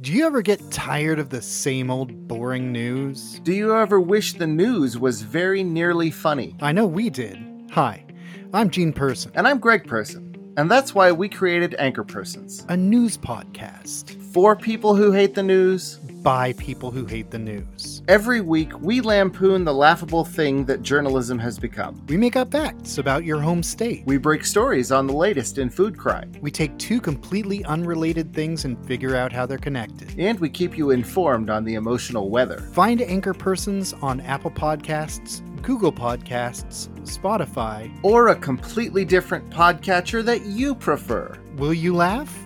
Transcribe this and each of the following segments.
Do you ever get tired of the same old boring news? Do you ever wish the news was very nearly funny? I know we did. Hi, I'm Gene Person, And I'm Greg Person, and that's why we created Anchor Persons. a news podcast For people who hate the news, by people who hate the news. every week we lampoon the laughable thing that journalism has become. We make up facts about your home state. We break stories on the latest in food crime, We take two completely unrelated things and figure out how they're connected. and we keep you informed on the emotional weather. Find Anchor Persons on Apple Podcasts, Google Podcasts, Spotify. Or a completely different podcatcher that you prefer. Will you laugh?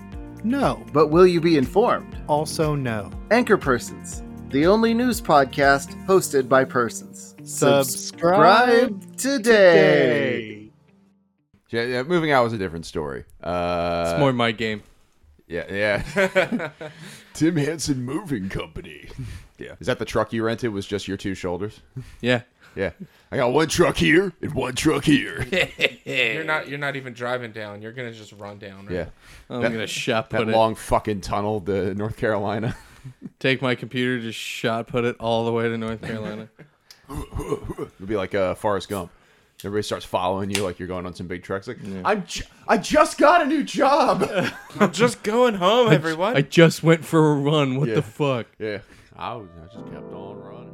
No. But will you be informed? Also, no. Anchor Persons, the only news podcast hosted by persons. Subscribe today. Yeah, yeah, moving out was a different story. Uh, It's more my game. Yeah, yeah. Tim Hansen Moving Company. yeah. Is that the truck you rented? Was just your two shoulders? Yeah. Yeah. I got one truck here and one truck here. You're not you're not even driving down. You're gonna just run down. Right? yeah. I'm That- gonna shot That it. long fucking tunnel to North Carolina. Take my computer, just shot put it all the way to North Carolina. It'll be like uh, Forrest Gump. Everybody starts following you like you're going on some big trucks. Like, I'm, ju- I just got a new job. I'm just going home, everyone. I just went for a run. What Yeah. the fuck? yeah. I, was, I just kept on running.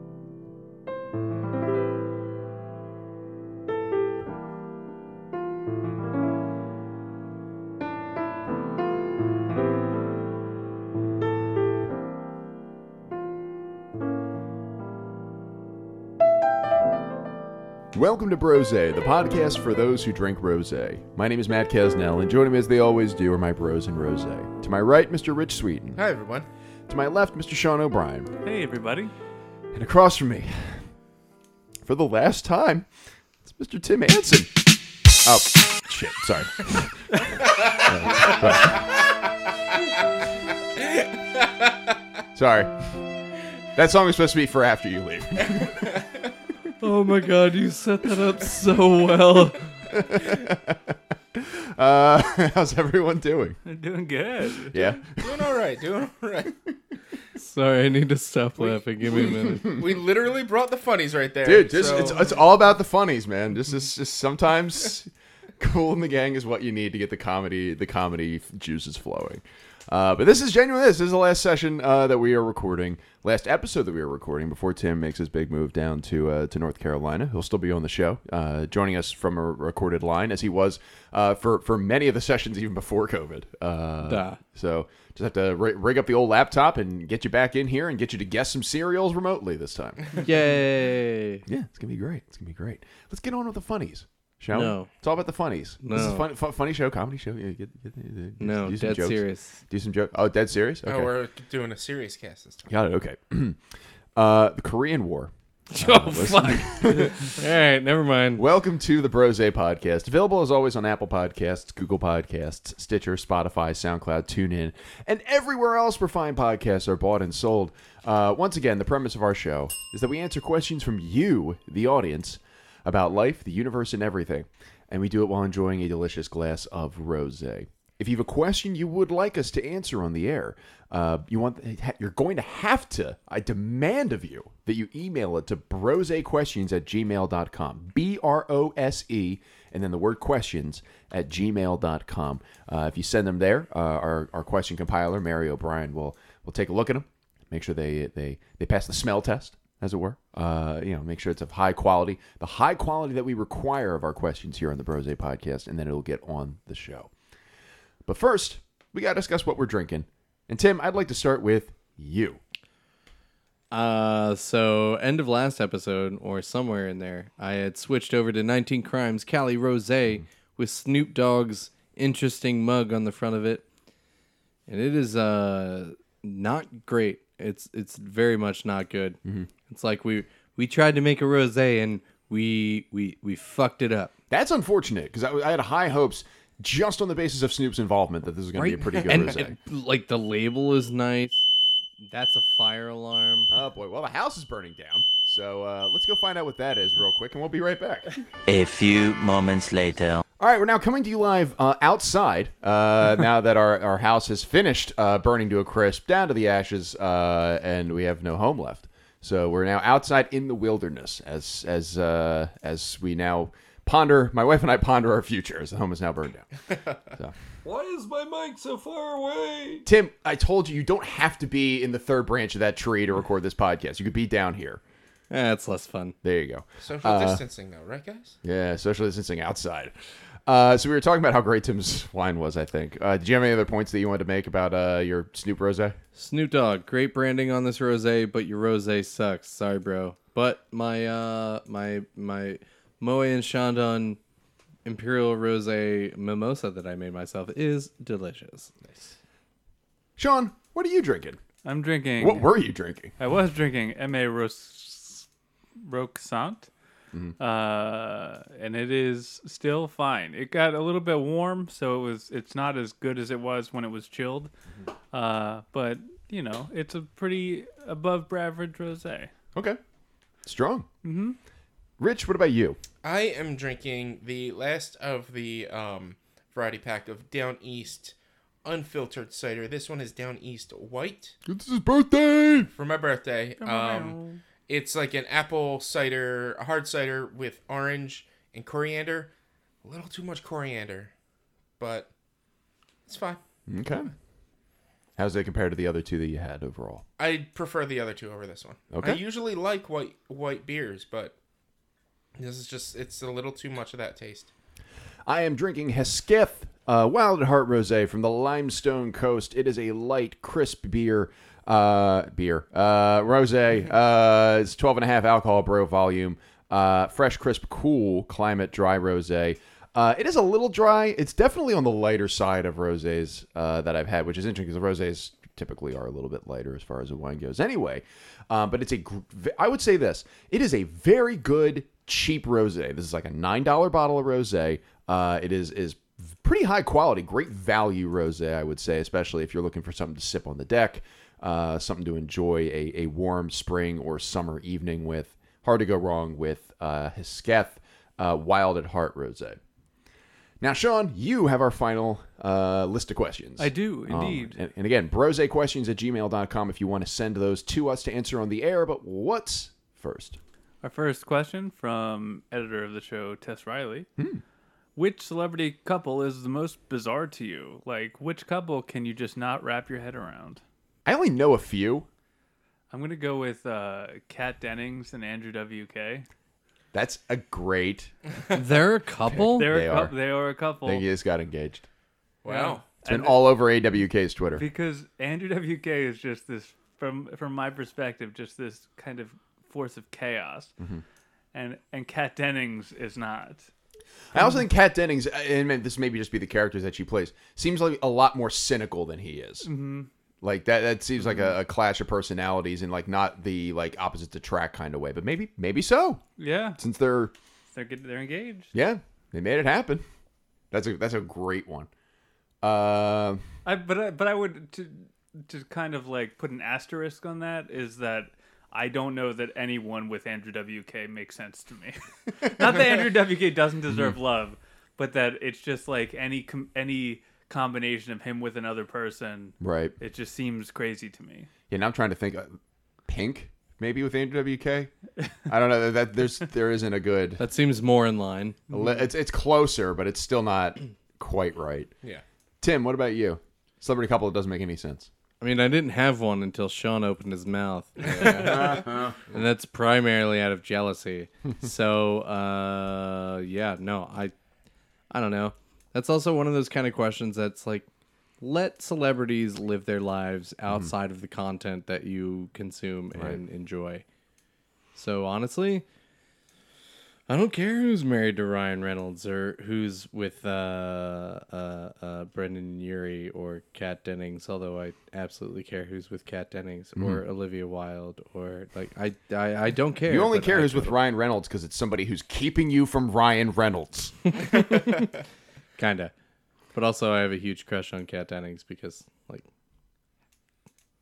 Welcome to Brose, the podcast for those who drink rose. My name is Matt Kesnell, and joining me as they always do are my bros and rose. To my right, Mr. Rich Sweeten. Hi, everyone. To my left, Mr. Sean O'Brien. Hey, everybody. And across from me, for the last time, it's Mr. Tim Hansen. Oh, shit. Sorry. sorry. Sorry. That song is supposed to be for after you leave. Oh my god, you set that up so well. Uh, how's everyone doing? I'm doing good. Yeah. Doing all right. Doing all right. Sorry, I need to stop laughing. Give me a minute. We literally brought the funnies right there, Dude, just, so- it's, it's all about the funnies, man. This is just sometimes cool in the gang is what you need to get the comedy, the comedy juices flowing. Uh, but this is genuine. This, this is the last session uh, that we are recording, last episode that we are recording before Tim makes his big move down to uh, to North Carolina. He'll still be on the show, uh, joining us from a recorded line as he was uh, for for many of the sessions even before COVID. Uh. So just have to ri- rig up the old laptop and get you back in here and get you to guess some cereals remotely this time. Yay. Yeah, it's gonna be great. It's gonna be great. Let's get on with the funnies, shall No. we? It's all about the funnies. This is a No. fun, fun, funny show, comedy show. Yeah, get, get, do- No, do some dead jokes. serious. Do some joke. Oh, dead serious. Okay, Oh, we're doing a serious cast this time. got it. Okay. uh, the Korean War. Oh, fuck. All right, never mind. Welcome to the Brose Podcast. Available as always on Apple Podcasts, Google Podcasts, Stitcher, Spotify, SoundCloud, TuneIn, and everywhere else where fine podcasts are bought and sold. Uh, once again, the premise of our show is that we answer questions from you, the audience, about life, the universe, and everything. And we do it while enjoying a delicious glass of rose. If you have a question you would like us to answer on the air, uh, you want you're going to have to. I demand of you that you email it to brosequestions at gmail.com. B R O S E, and then the word questions at gmail.com. Uh, if you send them there, uh, our, our question compiler, Mary O'Brien, will will take a look at them, make sure they they they pass the smell test, as it were. Uh, you know, make sure it's of high quality, the high quality that we require of our questions here on the Brose podcast, and then it'll get on the show. But first, we got to discuss what we're drinking. And Tim, I'd like to start with you. Uh, so end of last episode or somewhere in there, I had switched over to 19 Crimes Cali Rose with Snoop Dogg's interesting mug on the front of it, and it is uh not great. It's it's very much not good. It's like we we tried to make a rose and we we we fucked it up. That's unfortunate because I, I had high hopes just on the basis of Snoop's involvement that this was going to be a pretty good and, rosé. and, like the label is nice. That's a fire alarm. Oh boy, well the house is burning down, so uh, let's go find out what that is real quick, and we'll be right back. A few moments later. All right, we're now coming to you live uh, outside. Uh, now that our, our house has finished uh, burning to a crisp, down to the ashes, uh, and we have no home left. So we're now outside in the wilderness as as uh, as we now ponder. My wife and I ponder our future as the home is now burned down. So. Why is my mic so far away? Tim, I told you you don't have to be in the third branch of that tree to record this podcast. You could be down here. That's less fun. There you go. Social distancing, though, right, guys? Yeah, social distancing outside. Uh, so we were talking about how great Tim's wine was. I think. Uh, did you have any other points that you wanted to make about uh, your Snoop Rose? Snoop Dogg, great branding on this rosé, but your rosé sucks. Sorry, bro. But my uh my my Moe and Chandon Imperial Rosé Mimosa that I made myself is delicious. Sean, what are you drinking? I'm drinking. What were you drinking? I was drinking M.A. Ros- Roquescent. Mm-hmm. Uh, and it is still fine. It got a little bit warm, so it was. It's not as good as it was when it was chilled. Mm-hmm. Uh, but you know, it's a pretty above average rosé. Okay, strong. Mm-hmm. Rich, what about you? I am drinking the last of the um, variety pack of Down East unfiltered cider. This one is Down East White It's his birthday. for my birthday. Um, it's like an apple cider, a hard cider with orange and coriander. A little too much coriander, but it's fine. Okay. How's it compared to the other two that you had overall? I prefer the other two over this one. Okay. I usually like white white beers, but this is just it's a little too much of that taste. I am drinking Hesketh uh, Wild at Heart Rosé from the Limestone Coast. It is a light, crisp beer. Uh, beer. Uh, rosé. Uh, it's 12 and a half alcohol bro volume. Uh, fresh, crisp, cool climate dry rosé. Uh, it is a little dry. It's definitely on the lighter side of rosés uh, that I've had, which is interesting because the rosés typically are a little bit lighter as far as the wine goes. Anyway, um, but it's a. I would say this: it is a very good cheap rosé. This is like a nine dollar bottle of rosé. Uh, it is is pretty high quality, great value rosé. I would say, especially if you're looking for something to sip on the deck, uh, something to enjoy a, a warm spring or summer evening with. Hard to go wrong with uh, Hesketh uh, Wild at Heart rosé. Now, Sean, you have our final uh, list of questions. I do Um, indeed. and, and again, brosequestions at gmail.com if you want to send those to us to answer on the air. But what's first? Our first question from editor of the show, Tess Riley. Hmm. Which celebrity couple is the most bizarre to you? Like, which couple can you just not wrap your head around? I only know a few. I'm gonna go with uh, Kat Dennings and Andrew WK. That's a great. They're a couple? They're They a are. couple, they are a couple. They just got engaged. Wow. It's been And- all over AWK's Twitter. because Andrew WK is just this from from my perspective, just this kind of force of chaos, Mm-hmm. and and Kat Dennings is not. I also think Kat Dennings, and this maybe just be the characters that she plays, seems like a lot more cynical than he is. Mm-hmm. Like that, that seems like a, a clash of personalities and like not the like opposite to track kind of way, but maybe, maybe so. Yeah, Since they're, they're get, they're engaged. yeah, they made it happen. That's a that's a great one. Uh, I but I, but I would to to kind of like put an asterisk on that is that I don't know that anyone with Andrew WK makes sense to me. Not that Andrew WK doesn't deserve Mm-hmm. love, but that it's just like any com- any combination of him with another person. right. It just seems crazy to me. Yeah, now I'm trying to think. Uh, Pink, maybe with Andrew WK. I don't know. That there's there isn't a good. That seems more in line. It's it's closer, but it's still not quite right. Yeah. Tim, what about you? Celebrity couple that doesn't make any sense. I mean, I didn't have one until Sean opened his mouth. and that's primarily out of jealousy. so, uh, yeah, no, I I don't know. That's also one of those kind of questions that's like let celebrities live their lives outside of the content that you consume and enjoy. So, honestly, I don't care who's married to Ryan Reynolds or who's with uh, uh, uh, Brendon Urie or Kat Dennings. Although I absolutely care who's with Kat Dennings or Olivia Wilde or like I I, I don't care. You only but care I who's with Ryan Reynolds because it's somebody who's keeping you from Ryan Reynolds. kinda, but also I have a huge crush on Kat Dennings because like,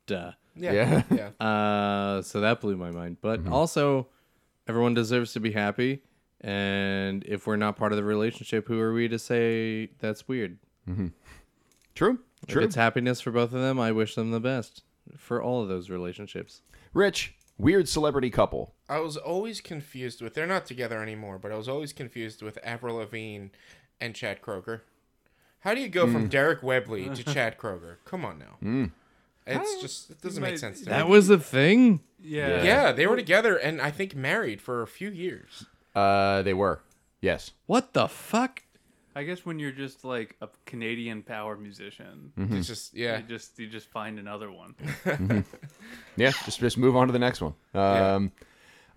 duh. Yeah. Yeah. Yeah. Uh, so that blew my mind. But also, everyone deserves to be happy, And if we're not part of the relationship, who are we to say that's weird? True. True. If it's happiness for both of them, I wish them the best for all of those relationships. Rich, weird celebrity couple. I was always confused with. They're not together anymore, but I was always confused with Avril Lavigne and Chad Kroeger. How do you go Mm. from Deryck Whibley to Chad Kroeger? Come on now. It's just it doesn't make might- sense to That me. was a thing. Yeah. Yeah, they were together and I think married for a few years. Uh, they were. Yes. What the fuck? I guess when you're just like a Canadian power musician, Mm-hmm. It's just yeah. you just you just find another one. Yeah, just just move on to the next one. Yeah. Um,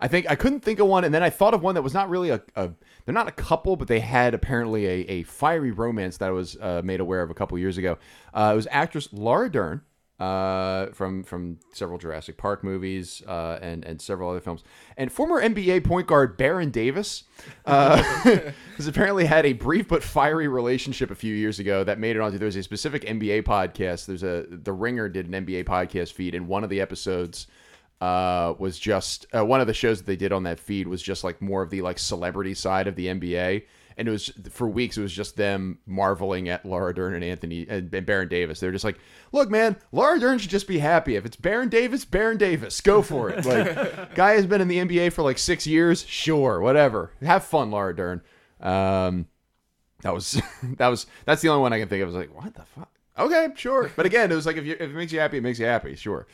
I think I couldn't think of one, and then I thought of one that was not really a, a they're not a couple, but they had apparently a, a fiery romance that I was uh, made aware of a couple years ago. Uh, it was actress Laura Dern uh, from from several Jurassic Park movies uh, and and several other films, and former NBA point guard Baron Davis uh, has apparently had a brief but fiery relationship a few years ago that made it onto. There's a specific NBA podcast. There's a The Ringer did an NBA podcast feed, and one of the episodes uh, was just uh, one of the shows that they did on that feed was just like more of the like celebrity side of the NBA. And it was for weeks. It was just them marveling at Laura Dern and Anthony and, and Baron Davis. They're just like, "Look, man, Laura Dern should just be happy. If it's Baron Davis, Baron Davis, go for it. Like, guy has been in the NBA for like six years. Sure, whatever. Have fun, Laura Dern. Um, that was that was that's the only one I can think of. I was like, what the fuck? Okay, sure. But again, it was like if you if it makes you happy, it makes you happy. Sure.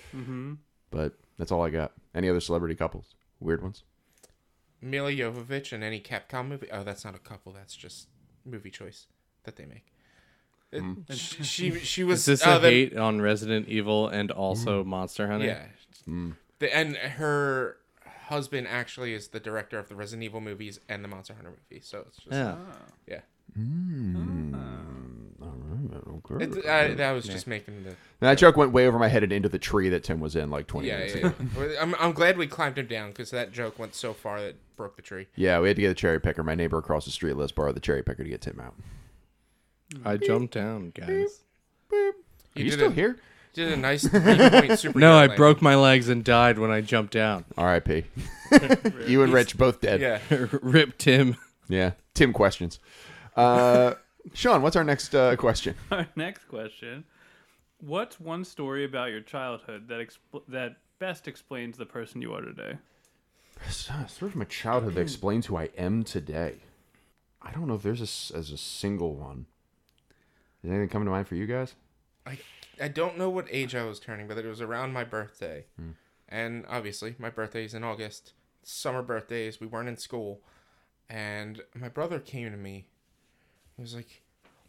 But that's all I got. Any other celebrity couples? Weird ones? Milla Jovovich in any Capcom movie. Oh, that's not a couple. That's just movie choice that they make. It- hmm. she, she she was Is this uh, a the- hate on Resident Evil and also hmm. Monster Hunter? Yeah. Hmm. The, and her husband actually is the director of the Resident Evil movies and the Monster Hunter movie. So it's just Yeah. yeah. Okay. It, I, that was just making the that joke went way over my head and into the tree that Tim was in like 20 yeah. minutes yeah, ago. yeah. I'm I'm glad we climbed him down because that joke went so far that broke the tree. Yeah, we had to get a cherry picker. My neighbor across the street let us borrow the cherry picker to get Tim out. I jumped down, guys. Are you, did still a, here? Did a nice three point super. No, I broke my legs and died when I jumped down. R.I.P. you and Rich both dead. Yeah. Rip Tim. Yeah. Tim questions. Uh, Sean, what's our next uh, question? Our next question: What's one story about your childhood that expl- that best explains the person you are today? Story from my childhood that explains who I am today. I don't know if there's a, s- as a single one. Is anything coming to mind for you guys? I I don't know what age I was turning, but it was around my birthday, Hmm. and obviously my birthday's in August. Summer birthdays, we weren't in school, and my brother came to me. He was like,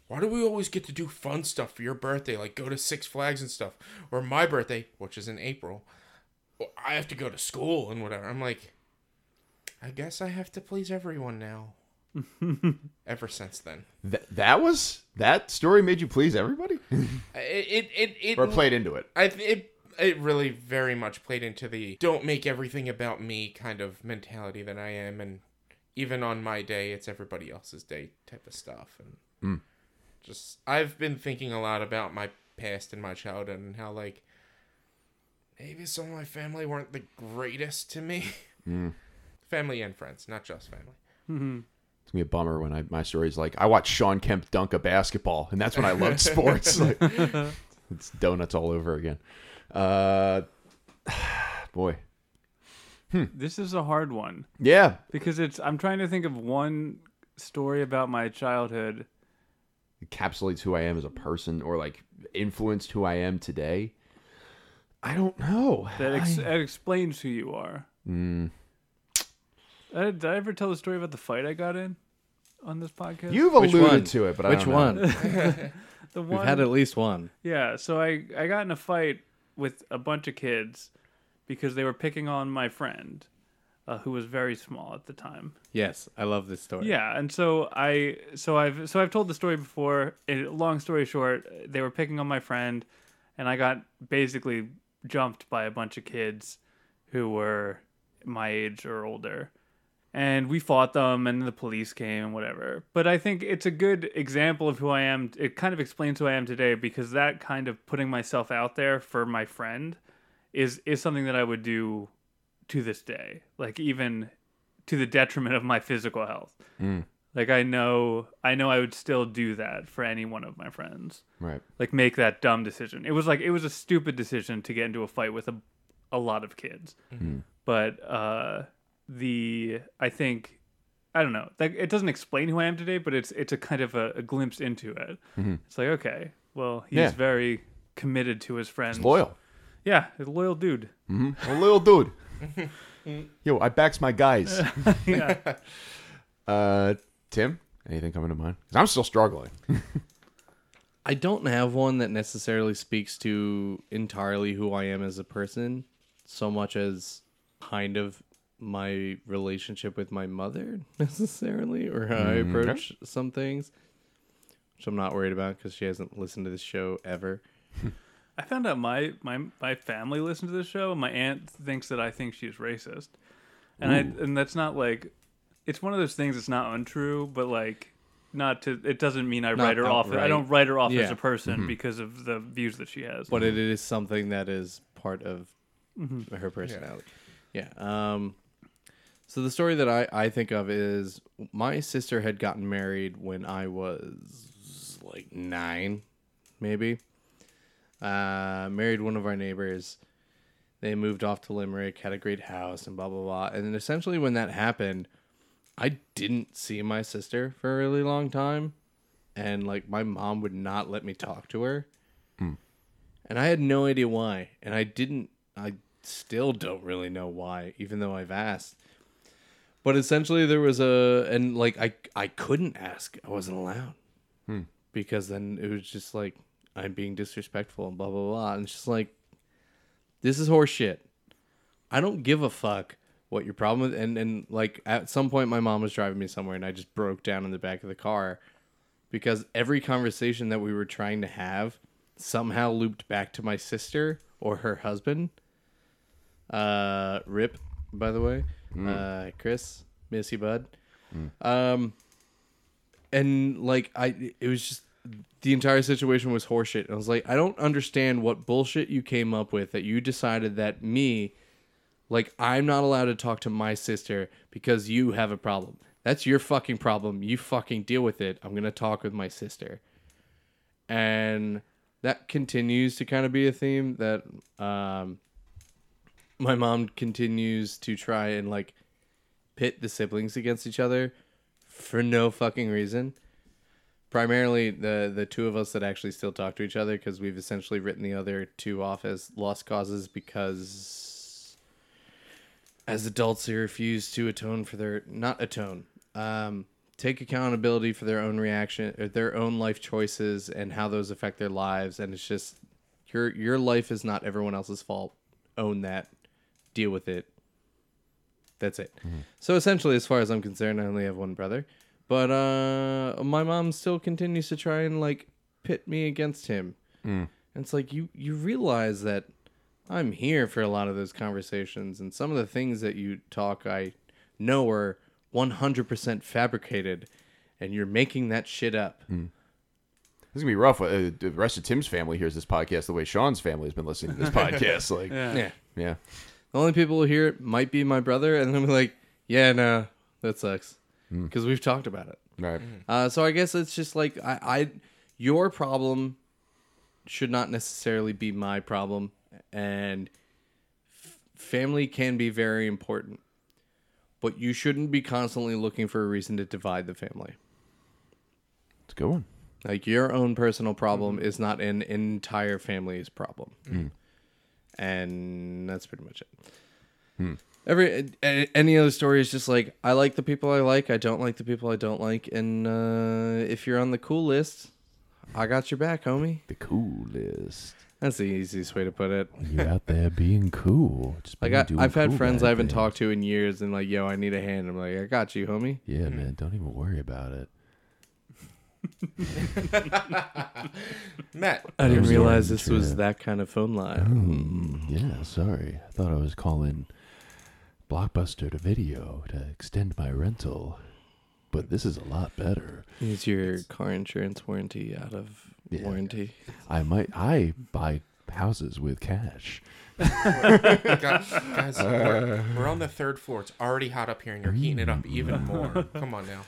"Why do we always get to do fun stuff for your birthday, like go to Six Flags and stuff? Or my birthday, which is in April, I have to go to school and whatever." I'm like, "I guess I have to please everyone now." Ever since then, Th- that was that story made you please everybody, it it it, it or played into it? I it it really very much played into the don't make everything about me kind of mentality that I am, and even on my day, it's everybody else's day type of stuff, and hmm. just I've been thinking a lot about my past and my childhood and how like maybe some of my family weren't the greatest to me, hmm. family and friends, not just family. Mm-hmm. It's gonna be a bummer when I my story's like I watched Shawn Kemp dunk a basketball, and that's when I loved sports. Like, it's donuts all over again. Uh, boy, This is a hard one yeah. because it's. I'm trying to think of one story about my childhood. encapsulates who I am as a person or like influenced who I am today. I don't know. that, ex- I- that explains who you are. Mm. Uh, did I ever tell the story about the fight I got in on this podcast? You've Which alluded one? to it, but I Which don't know. one? We've had at least one. Yeah, so I I got in a fight with a bunch of kids because they were picking on my friend, uh, who was very small at the time. Yes, I love this story. Yeah, and so I so I've so I've told the story before. And long story short, they were picking on my friend, and I got basically jumped by a bunch of kids who were my age or older. And we fought them, and the police came and whatever. But I think it's a good example of who I am. It kind of explains who I am today because that kind of putting myself out there for my friend is is something that I would do to this day. Like even to the detriment of my physical health. Mm. Like I know I know I would still do that for any one of my friends. Right. Like make that dumb decision. It was like it was a stupid decision to get into a fight with a a lot of kids. Mm-hmm. Mm. But uh the I think I don't know. Like it doesn't explain who I am today, but it's it's a kind of a, a glimpse into it. Mm-hmm. It's like okay, well he's Yeah. very committed to his friends. Loyal. Yeah, a loyal dude. A little dude. Yo, I backs my guys. yeah. Uh, Tim, anything coming to mind? 'Cause I'm still struggling. I don't have one that necessarily speaks to entirely who I am as a person, so much as kind of my relationship with my mother necessarily, or how I approach some things, which I'm not worried about because she hasn't listened to this show ever. I found out my, my my family listened to this show, and my aunt thinks that I think she's racist, and I and that's not like, it's one of those things that's not untrue, but like, not to it doesn't mean I Not write her off. I don't write her off as a person because of the views that she has. but it is something that is part of her personality. Yeah. Um, so the story that I, I think of is my sister had gotten married when I was like nine, maybe. Uh, married one of our neighbors. They moved off to Limerick, had a great house, and blah blah blah. And then essentially, when that happened, I didn't see my sister for a really long time, and like my mom would not let me talk to her and I had no idea why, and I didn't. I still don't really know why, even though I've asked. But essentially, there was a and like I I couldn't ask. I wasn't allowed because then it was just like I'm being disrespectful and blah blah blah. And it's just like this is horseshit. I don't give a fuck what your problem is. And and like at some point, my mom was driving me somewhere, and I just broke down in the back of the car because every conversation that we were trying to have somehow looped back to my sister or her husband. Uh, Rip, by the way, uh, Chris, Missy, bud. Um, and like I, it was just the entire situation was horseshit. And I was like, I don't understand what bullshit you came up with that you decided that me, like, I'm not allowed to talk to my sister because you have a problem. That's your fucking problem. You fucking deal with it. I'm gonna talk with my sister and that continues to kind of be a theme that um, my mom continues to try and like pit the siblings against each other for no fucking reason. Primarily the the two of us that actually still talk to each other because we've essentially written the other two off as lost causes because as adults they refuse to atone for their not atone um, take accountability for their own reaction or their own life choices and how those affect their lives. And it's just your your life is not everyone else's fault. Own that. Deal with it. That's it. So essentially as far as i'm concerned i only have one brother but uh my mom still continues to try and like pit me against him and it's like you you realize that i'm here for a lot of those conversations and some of the things that you talk i know are 100% fabricated and you're making that shit up This is gonna be rough. Uh, the rest of Tim's family hears this podcast the way Sean's family has been listening to this podcast. Like, yeah, yeah. yeah the only people who hear it might be my brother and i'm like yeah no that sucks Hmm. because we've talked about it right. Mm-hmm. Uh, so I guess it's just like I, I, your problem should not necessarily be my problem, and f- family can be very important, but you shouldn't be constantly looking for a reason to divide the family. It's a good one. Like your own personal problem mm-hmm. is not an entire family's problem, hmm. and that's pretty much it. Hmm. Every any other story is just like I like the people I like, I don't like the people I don't like, and uh, if you're on the cool list, I got your back, homie. The coolest. That's the easiest way to put it. You're out there being cool. Just Like I, doing I've had cool friends I haven't things. talked to in years, and like, yo, I need a hand. I'm like, I got you, homie. Yeah, man. Don't even worry about it. Matt, I didn't realize this was that kind of phone line. Mm, yeah, sorry. I thought I was calling Blockbuster to video to extend my rental, but this is a lot better. Is your car insurance warranty out of Yeah. warranty? I might I buy houses with cash. Guys, guys we're, we're on the third floor. It's already hot up here, and you're heating it up even more. Come on now.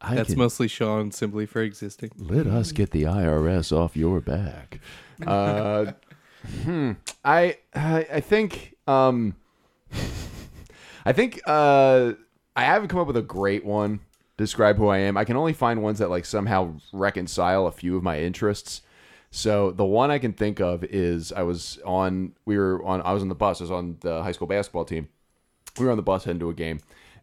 I That's mostly Sean simply for existing. let us get the IRS off your back. Uh, hmm. I, I I think um, I think uh, I haven't come up with a great one to describe who I am. I can only find ones that like somehow reconcile a few of my interests. So the one I can think of is I was on we were on I was on the bus. I was on the high school basketball team. We were on the bus heading to a game,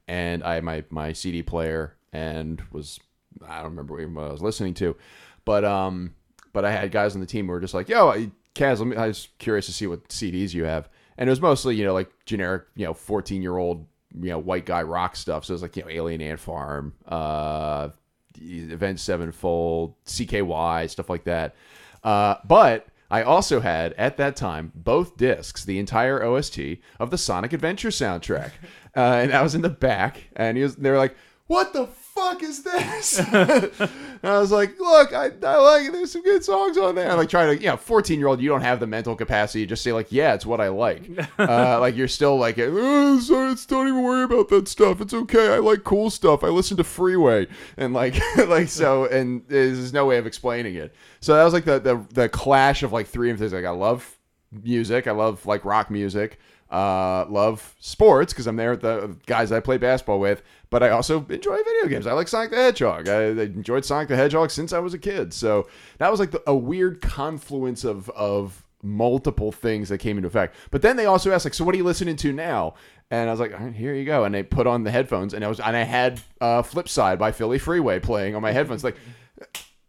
and I had my my CD player and was I don't remember what I was listening to, but um but I had guys on the team who were just like, "Yo, Kaz, I was curious to see what CDs you have," and it was mostly you know like generic you know fourteen year old you know white guy rock stuff. So it was like you know Alien Ant Farm, uh, Avenged Sevenfold, CKY, stuff like that. Uh, but I also had at that time both discs, the entire OST of the Sonic Adventure soundtrack, uh, and I was in the back, and he was. They were like, "What the fuck is this?" and I was like, "Look, I, I like it. There's some good songs on there." I'm like trying to, you know, 14 year old, you don't have the mental capacity to just say like, "Yeah, it's what I like." uh, like you're still like, oh, sorry, it's- "Don't even worry about that stuff. It's okay. I like cool stuff. I listen to Freeway," and like, like so, and there's no way of explaining it. So that was like the the, the clash of like three things. Like I love music. I love like rock music. Uh, love sports because I'm there with the guys I play basketball with. But I also enjoy video games. I like Sonic the Hedgehog. I, I enjoyed Sonic the Hedgehog since I was a kid. So that was like the, a weird confluence of of multiple things that came into effect. But then they also asked like, so what are you listening to now? And I was like, "All right, here you go. And they put on the headphones, and I was and I had uh, Flip Side by Philly Freeway playing on my headphones. Like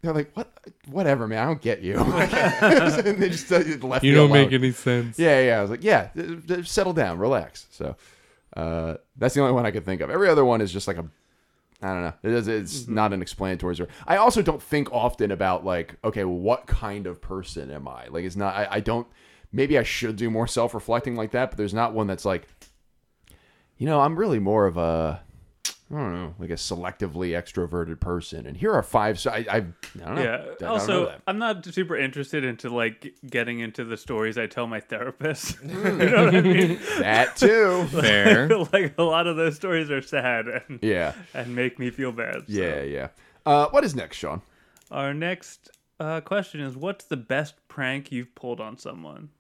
they're like, what? Whatever, man. I don't get you. and they just uh, left You don't make any sense. Yeah, yeah. I was like, yeah, settle down, relax. So uh, that's the only one I could think of. Every other one is just like a, I don't know. It is, it's Mm-hmm. not an explanatory story. I also don't think often about like, okay, well, what kind of person am I? Like, it's not. I, I don't. Maybe I should do more self reflecting like that, but there's not one that's like, you know, I'm really more of a. I don't know, like a selectively extroverted person, and here are five. So I, I, I don't know. I Yeah. don't know Also, that. I'm not super interested into like getting into the stories I tell my therapist. Hmm. you know what I mean? that too. Fair. like a lot of those stories are sad and yeah, and make me feel bad. so. yeah, yeah. Uh, what is next, Sean? Our next uh, question is: What's the best prank you've pulled on someone?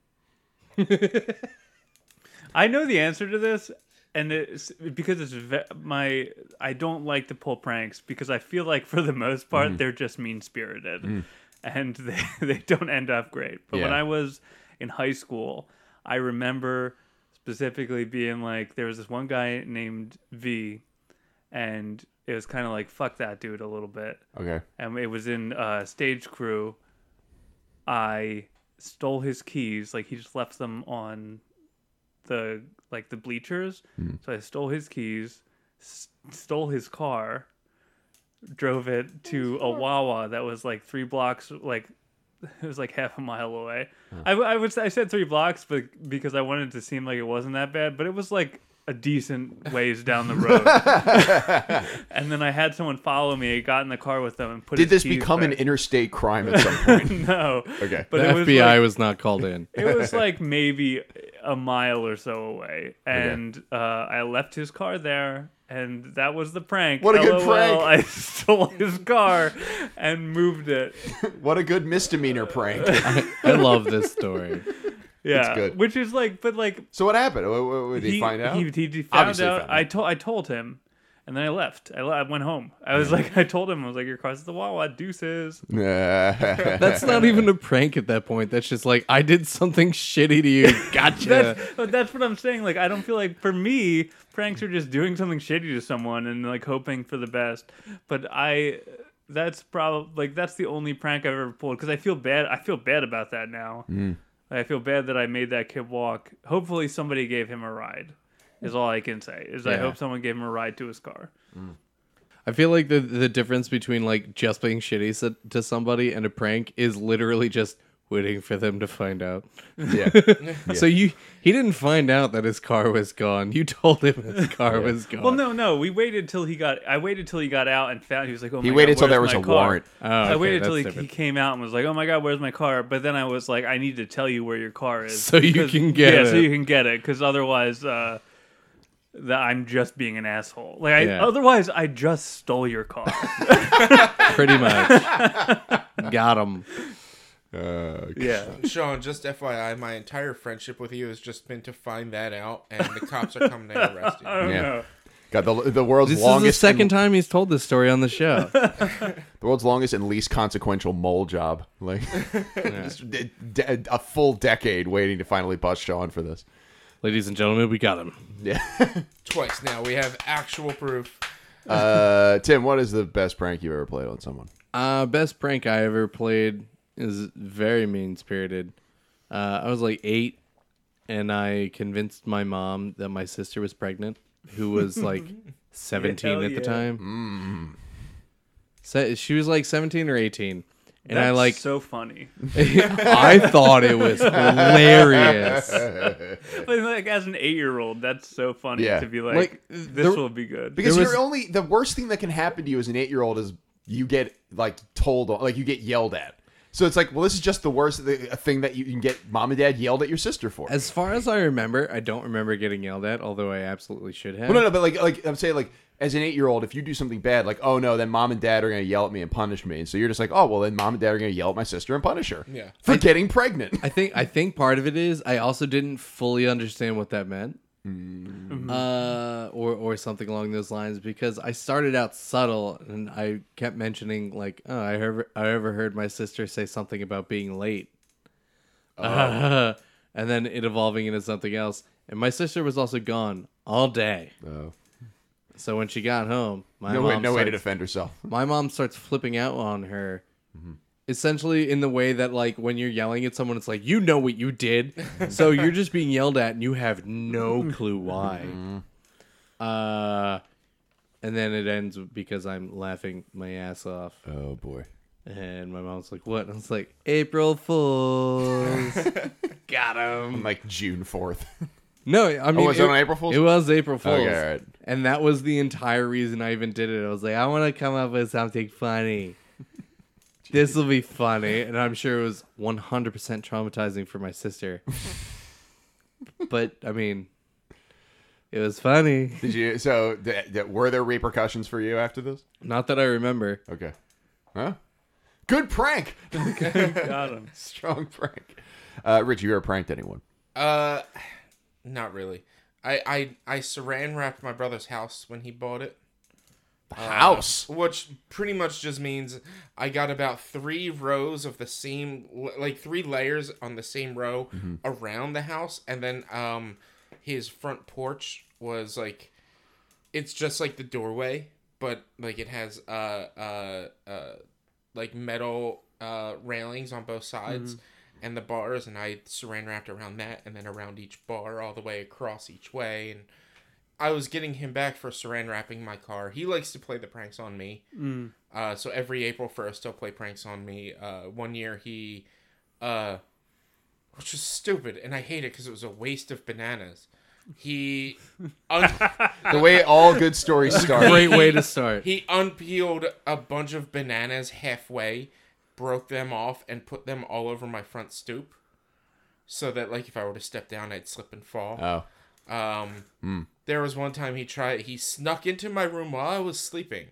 I know the answer to this, and it's because it's ve- my. I don't like to pull pranks because I feel like for the most part they're just mean spirited, and they they don't end up great. But when I was in high school, I remember specifically being like, there was this one guy named V, and it was kind of like fuck that dude a little bit Okay. and it was in uh, stage crew. I stole his keys, like he just left them on the like the bleachers. Hmm. So I stole his keys, s- stole his car, drove it to a Wawa that was like three blocks, like it was like half a mile away. I, I would say I said three blocks, but because I wanted to seem like it wasn't that bad, but it was like a decent ways down the road. and then I had someone follow me. I got in the car with them and put. Did his this keys become an interstate crime at some point? no? Okay. but the it was FBI like, was not called in. it was like maybe a mile or so away, and uh, I left his car there, and that was the prank. What a good prank. I stole his car and moved it. what a good misdemeanor prank. I love this story. Yeah, good. which is like, but like so what happened? What, what, what did he, find out? He, he, he found Obviously out. found I told I told him, and then I left. I, I went home. I was like, I told him, I was like, your car's at the Wawa, deuces. That's That's not even a prank at that point. That's just like I did something shitty to you. Gotcha. That's, but that's what I'm saying. Like, I don't feel like for me, pranks are just doing something shitty to someone and like hoping for the best. But I, that's probably like that's the only prank I've ever pulled because I feel bad. I feel bad about that now. Mm. I feel bad that I made that kid walk. Hopefully, somebody gave him a ride. Is all I can say. Is I Yeah. hope someone gave him a ride to his car. I feel like the the difference between like just being shitty so- to somebody and a prank is literally just waiting for them to find out. Yeah. So you he didn't find out that his car was gone. You told him his car was gone. Well, no, no. We waited till he got. I waited till he got out and found. He was like, "Oh my He my waited God, till there where's was my a car?" warrant. Oh, I okay, waited till he, he different. came out and was like, "Oh my God, where's my car?" But then I was like, "I need to tell you where your car is, So you can get yeah, so it. you can get it, because otherwise, uh, that I'm just being an asshole. Like, I, Yeah. otherwise, I just stole your car. Pretty much. Got him. Uh, yeah, Sean, just FYI, my entire friendship with you has just been to find that out, and the cops are coming to arrest you. I don't Yeah. know. got the the world's This is the longest second and, time he's told this story on the show. the world's longest and least consequential mole job. Like just d- d- a full decade waiting to finally bust Sean for this. Ladies and gentlemen, we got him. Yeah. Twice now. We have actual proof. Uh, Tim, what is the best prank you ever played on someone? Uh, best prank I ever played is very mean spirited. Uh, I was like eight, and I convinced my mom that my sister was pregnant, who was like seventeen Hell at the yeah. time. So she was like seventeen or eighteen, and That's I like so funny. I thought it was hilarious. But like as an eight year old, that's so funny Yeah. to be like, Like, this there- will be good. Because There was- you're only the worst thing that can happen to you as an eight year old is you get like told like you get yelled at. So it's like, well, this is just the worst the, thing that you can get mom and dad yelled at your sister for. As far as I remember, I don't remember getting yelled at, although I absolutely should have. well, no, no, but like, like I'm saying, like as an eight year old, if you do something bad, like, oh no, then mom and dad are gonna yell at me and punish me, and so you're just like, oh well, then mom and dad are gonna yell at my sister and punish her, Yeah. for getting pregnant. I think I think part of it is I also didn't fully understand what that meant, uh, or or something along those lines because I started out subtle and I kept mentioning like, oh, I ever I ever heard my sister say something about being late, uh, and then it evolving into something else. And my sister was also gone all day, Oh. So when she got home, my no mom way, no way to defend herself. my mom starts flipping out on her essentially in the way that like when you're yelling at someone it's like you know what you did. So you're just being yelled at and you have no clue why. Uh and then it ends because i'm laughing my ass off. Oh boy. and my mom's like what? And i was like april fools. Got him I'm Like June fourth. No i mean Oh, was it on April Fool's? it was april fools Okay, all right. and that was the entire reason I even did it. I was like, I want to come up with something funny. this will be funny. And I'm sure it was 100% traumatizing for my sister. but, I mean, it was funny. Did you? So, th- th- were there repercussions for you after this? Not that I remember. Okay. Huh? Good prank. Got him. Strong prank. Uh, Rich, you ever pranked anyone? Uh, not really. I I I saran wrapped my brother's house when he bought it. House. which pretty much just means I got about three rows of the same, like three layers on the same row around the house, and then um, his front porch was like, it's just like the doorway, but like it has uh uh uh like metal uh railings on both sides. And the bars, and I saran wrapped around that, and then around each bar, all the way across each way, and I was getting him back for saran wrapping my car. He likes to play the pranks on me. Uh, so every April 1st, he'll play pranks on me. Uh, one year, he, uh, which was stupid, and I hate it because it was a waste of bananas. He, un- The way all good stories start. Great way to start. he unpeeled a bunch of bananas halfway, broke them off, and put them all over my front stoop, so that like if I were to step down, I'd slip and fall. Oh. Um, hmm. there was one time he tried. He snuck into my room while I was sleeping.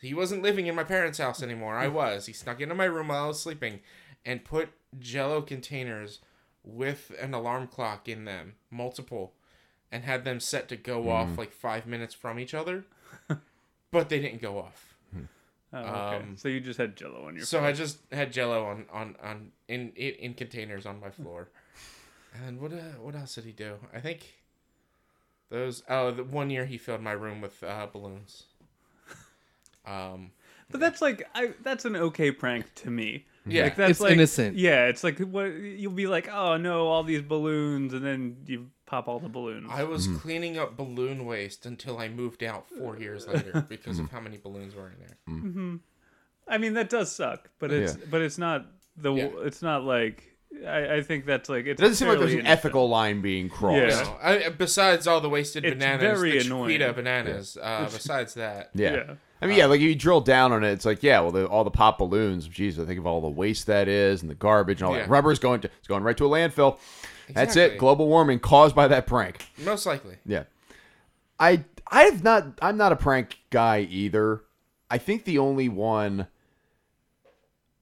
He wasn't living in my parents' house anymore. I hmm. was. He snuck into my room while I was sleeping, and put Jello containers with an alarm clock in them, multiple, and had them set to go hmm. off like five minutes from each other, but they didn't go off. Oh, okay. Um, so you just had Jello on your. So I just had Jello on on on in in, in containers on my floor. And what uh, what else did he do? I think those. Oh, the one year he filled my room with uh, balloons. Um. But that's like I that's an okay prank to me. Yeah. like, that's It's like, innocent. Yeah, it's like what you'll be like, oh no, all these balloons, and then you pop all the balloons. I was mm. cleaning up balloon waste until I moved out four years later because of mm. how many balloons were in there. Mm. Mm-hmm. I mean, that does suck, but it's Yeah. but it's not the Yeah. it's not like I, I think that's like it's It doesn't seem like there's an innocent. ethical line being crossed. Yeah. No, I, besides all the wasted It's bananas, very the annoying. Chiquita bananas. Uh, besides that, Yeah. Yeah. I mean, yeah, uh, like you drill down on it, it's like, yeah, well, the, all the pop balloons, geez, I think of all the waste that is and the garbage and all Yeah. that. Rubber's going to, it's going right to a landfill. That's it. Global warming caused by that prank. most likely. Yeah. I I've not I'm not a prank guy either. I think the only one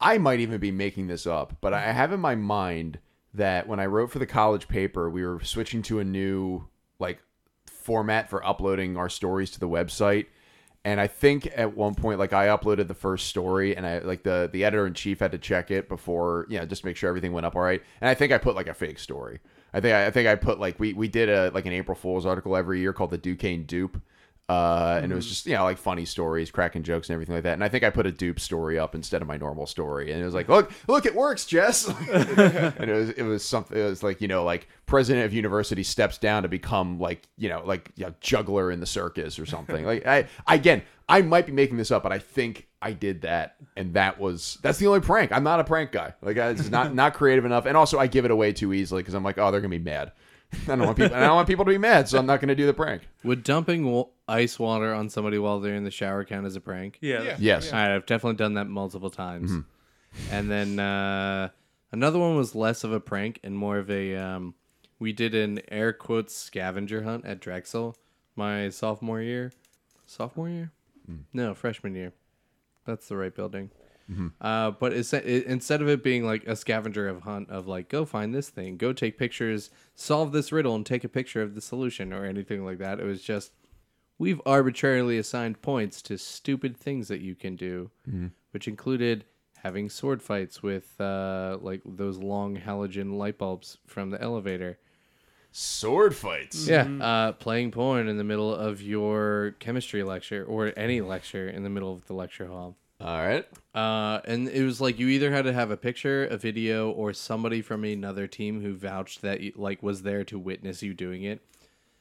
I might even be making this up, but I have in my mind that when I wrote for the college paper, we were switching to a new like format for uploading our stories to the website. And I think at one point, like I uploaded the first story, and I like the the editor in chief had to check it before, you know, just make sure everything went up all right. And I think I put like a fake story. I think I think I put like we we did a like an April Fool's article every year called the Duquesne Dupe, uh, and it was just you know like funny stories, cracking jokes, and everything like that. And I think I put a dupe story up instead of my normal story, and it was like, look, look, it works, Jess. and it was it was something. It was like you know like president of university steps down to become like you know like you know, juggler in the circus or something. like I again, I might be making this up, but I think I did that, and that was that's the only prank. I'm not a prank guy. Like it's not not creative enough, and also I give it away too easily because I'm like, oh, they're gonna be mad. I don't want people. I don't want people to be mad, so I'm not gonna do the prank. Would dumping wa- ice water on somebody while they're in the shower count as a prank? Yeah. Yeah. Yes. All right, I've definitely done that multiple times. And then uh, another one was less of a prank and more of a. Um, we did an air quotes scavenger hunt at Drexel my sophomore year. Sophomore year? No, freshman year. That's the right building. Uh, but it's, it, instead of it being like a scavenger of hunt of like go find this thing, go take pictures, solve this riddle, and take a picture of the solution or anything like that. It was just we've arbitrarily assigned points to stupid things that you can do, which included having sword fights with uh, like those long halogen light bulbs from the elevator. Sword fights. Yeah, uh, playing porn in the middle of your chemistry lecture or any lecture in the middle of the lecture hall. All right. Uh, and it was like you either had to have a picture, a video, or somebody from another team who vouched that you, like was there to witness you doing it.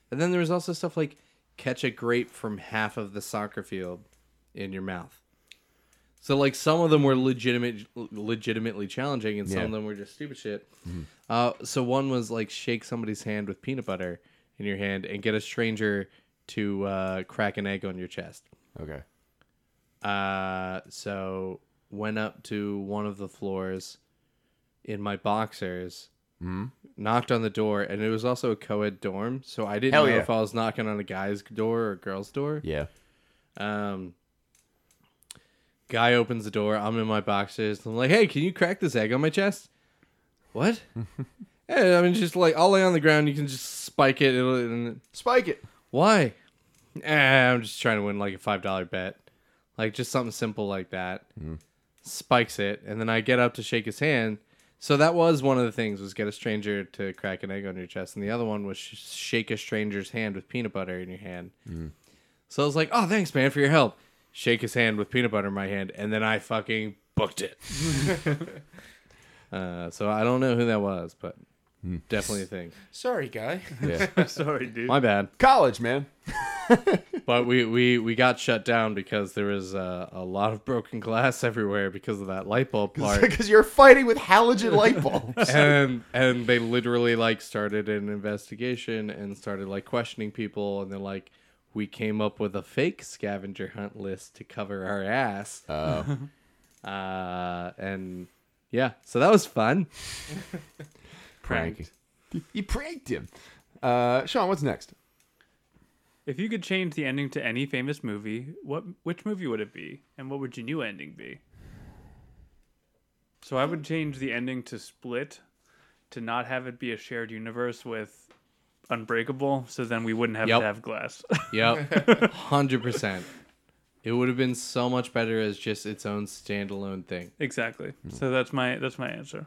And then there was also stuff like catch a grape from half of the soccer field in your mouth. So like some of them were legitimate, legitimately challenging, and some Yeah. of them were just stupid shit. Uh, so one was like shake somebody's hand with peanut butter in your hand and get a stranger to uh, crack an egg on your chest. Okay. Uh, so went up to one of the floors in my boxers, knocked on the door, and it was also a co-ed dorm, so I didn't Hell know yeah. if I was knocking on a guy's door or a girl's door. Yeah. Um, guy opens the door. I'm in my boxers. I'm like, "Hey, can you crack this egg on my chest?" What? yeah, I mean, just like I'll lay on the ground. You can just spike it. It'll, and Spike it. why? Eh, I'm just trying to win like a five dollar bet, like just something simple like that. Spikes it, and then I get up to shake his hand. So that was one of the things was get a stranger to crack an egg on your chest, and the other one was sh- shake a stranger's hand with peanut butter in your hand. So I was like, "Oh, thanks, man, for your help." Shake his hand with peanut butter in my hand, and then I fucking booked it. uh, so I don't know who that was, but definitely a thing. Sorry, guy. Yeah. Sorry, dude. My bad. College, man. But we, we, we got shut down because there was uh, a lot of broken glass everywhere because of that light bulb part. Because you're fighting with halogen light bulbs. and and they literally like started an investigation and started like questioning people and they're like we came up with a fake scavenger hunt list to cover our ass. Oh. Uh and yeah, so that was fun. Prank. You pranked him. Uh, Sean, what's next? If you could change the ending to any famous movie, what which movie would it be, and what would your new ending be? So I would change the ending to Split, to not have it be a shared universe with Unbreakable, so then we wouldn't have Yep. to have glass. Yep. 100%. It would have been so much better as just its own standalone thing. exactly. So that's my that's my answer.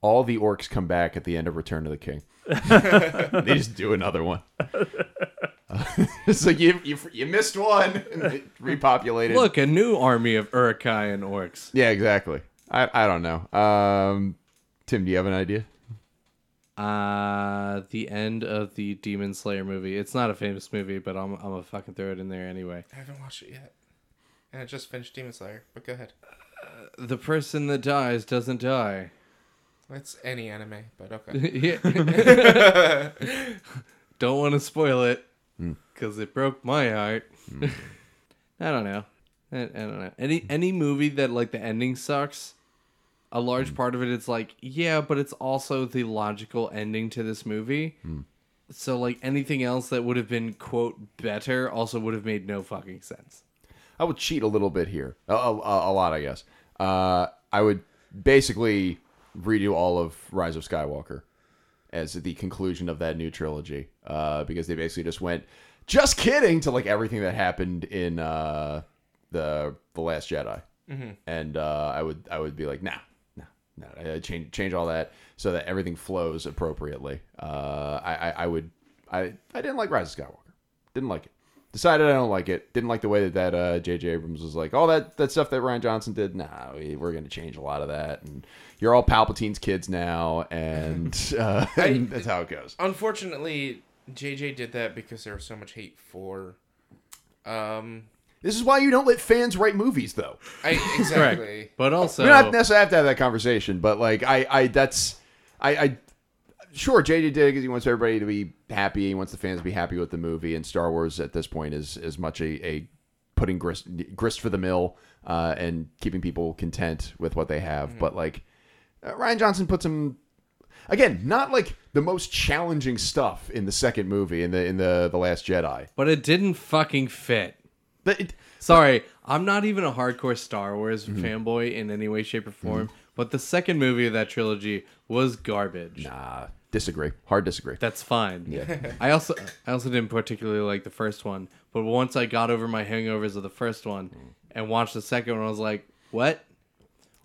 All the orcs come back at the end of Return of the King. they just do another one. it's like you, you you missed one. And repopulated. Look, a new army of Uruk-hai and orcs. Yeah, exactly. I I don't know. Um, Tim, do you have an idea? Uh, the end of the Demon Slayer movie. It's not a famous movie, but I'm I'm gonna fucking throw it in there anyway. I haven't watched it yet. And I just finished Demon Slayer, but go ahead. The person that dies doesn't die. That's any anime, but okay. Don't want to spoil it Hmm. because it broke my heart. I don't know. I, I don't know. Any any movie that like the ending sucks, a Hmm. large part of it it's like yeah, but it's also the logical ending to this movie. Hmm. So like anything else that would have been quote better also would have made no fucking sense. I would cheat a little bit here, a, a, a lot, I guess. Uh, I would basically redo all of Rise of Skywalker as the conclusion of that new trilogy, uh, because they basically just went, just kidding, to like everything that happened in uh, the the Last Jedi, and uh, I would I would be like, nah, nah, nah, I change change all that so that everything flows appropriately. Uh, I, I I would I I didn't like Rise of Skywalker, didn't like it. Decided I don't like it. Didn't like the way that that uh, J.J. Abrams was like, all that that stuff that Rian Johnson did. Nah, we, we're going to change a lot of that, and you're all Palpatine's kids now, and, uh, and that's how it goes. Unfortunately, JJ did that because there was so much hate for. Um, This is why you don't let fans write movies, though. I exactly. But also we don't necessarily have to have that conversation, but like I, I that's I, I sure JJ did because he wants everybody to be happy. He wants the fans to be happy with the movie, and Star Wars at this point is as much a, a putting grist grist for the mill uh, and keeping people content with what they have. But like uh, Rian Johnson puts some again, not like the most challenging stuff in the second movie in the in the the Last Jedi. but it didn't fucking fit. But it, Sorry, I'm not even a hardcore Star Wars Mm-hmm. fanboy in any way, shape, or form. But the second movie of that trilogy was garbage. nah, disagree. Hard disagree. That's fine. Yeah. I also I also didn't particularly like the first one, but once I got over my hangovers of the first one mm. and watched the second one, I was like, "What?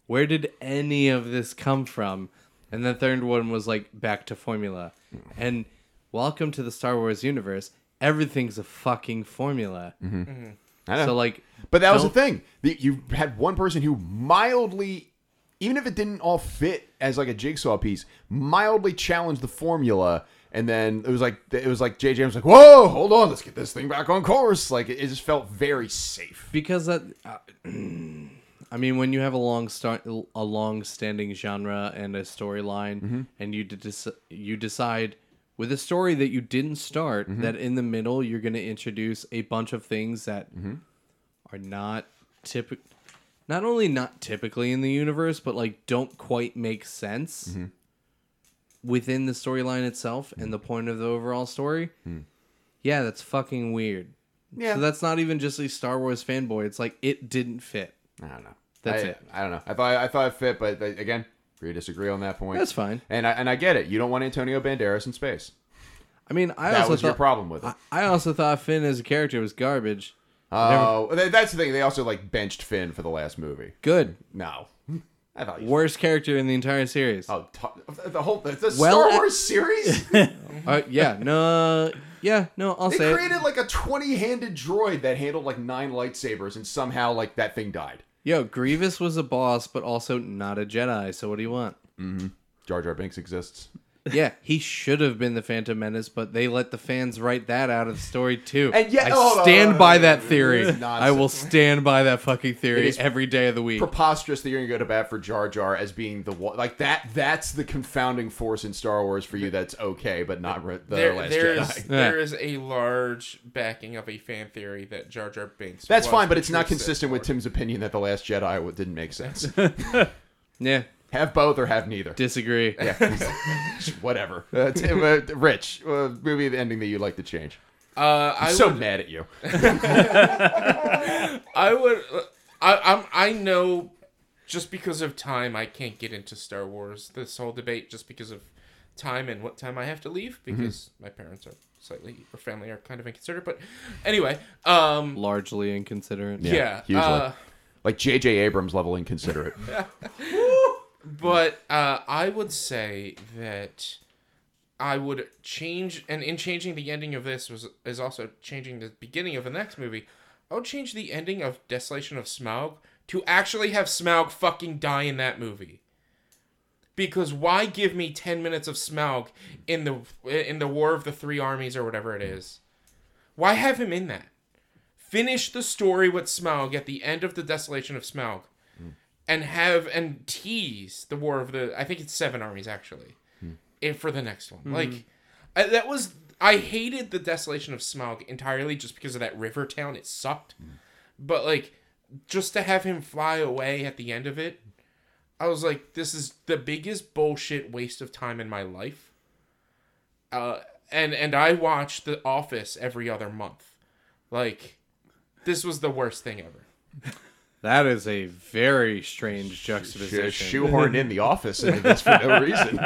Where did any of this come from?" And the third one was like back to formula. Mm. And welcome to the Star Wars universe. Everything's a fucking formula. Mm-hmm. Mm-hmm. I know. So like But that was the Don't- thing. The, you had one person who mildly, even if it didn't all fit as like a jigsaw piece, mildly challenged the formula, and then it was like it was like JJ was like, "Whoa, hold on, let's get this thing back on course." Like it, it just felt very safe. because that uh, i mean when you have a long start a long standing genre and a storyline mm-hmm. and you de- you decide with a story that you didn't start mm-hmm. that in the middle you're going to introduce a bunch of things that mm-hmm. are not typical not only not typically in the universe but like don't quite make sense mm-hmm. within the storyline itself and the point of the overall story hmm. yeah that's fucking weird Yeah. so that's not even just a Star Wars fanboy. It's like it didn't fit. I don't know. That's I, it. I don't know. I thought I thought it fit, but again, we disagree on that point. That's fine. And I and I get it. You don't want Antonio Banderas in space. I mean, I That also was thought your problem with it. I, I also thought Finn as a character was garbage. Oh, th- that's the thing. They also like benched Finn for the last movie. Good, No, I thought you. worst character in the entire series. Oh, t- the whole the, the Well, Star uh, Wars series. Uh, yeah, no, yeah, no. I'll They say it. created like a 20 handed droid that handled like nine lightsabers, and somehow like that thing died. Yo, Grievous was a boss, but also not a Jedi. So what do you want? Mm-hmm. Jar Jar Binks exists. Yeah, he should have been the Phantom Menace, but they let the fans write that out of the story too. And yet- I hold stand hold on, by hold on. that theory. I will stand by that fucking theory It is every day of the week. Preposterous that you're gonna go to bat for Jar Jar as being the one like that. That's the confounding force in Star Wars for you. That's okay, but not re- the There, Last there Jedi. is there is a large backing of a fan theory that Jar Jar Binks. That's was fine, but it's not consistent with Tim's opinion that the Last Jedi didn't make sense. yeah, have both or have neither. disagree. Yeah, whatever. Uh, Tim, uh, Rich, uh, movie the ending that you'd like to change. Uh, I I'm so would, mad at you. I would. I, I'm. I know. Just because of time, I can't get into Star Wars. This whole debate, just because of time and what time I have to leave, because my parents are slightly or family are kind of inconsiderate. But anyway, um, Largely inconsiderate. yeah, hugely. uh, Like J.J. Abrams level inconsiderate. But uh, I would say that I would change, and in changing the ending of this was is also changing the beginning of the next movie. I would change the ending of Desolation of Smaug to actually have Smaug fucking die in that movie. Because why give me ten minutes of Smaug in the in the War of the Three Armies or whatever it is? Why have him in that? Finish the story with Smaug at the end of the Desolation of Smaug and have and tease the war of the I think it's seven armies actually, hmm. if for the next one. Hmm. Like I, that was I hated the desolation of Smaug entirely just because of that river town. It sucked, hmm. but like just to have him fly away at the end of it, I was like, this is the biggest bullshit waste of time in my life. Uh, and and I watch The Office every other month, like this was the worst thing ever. That is a very strange Sh- juxtaposition. shoehorned in the office into this for no reason.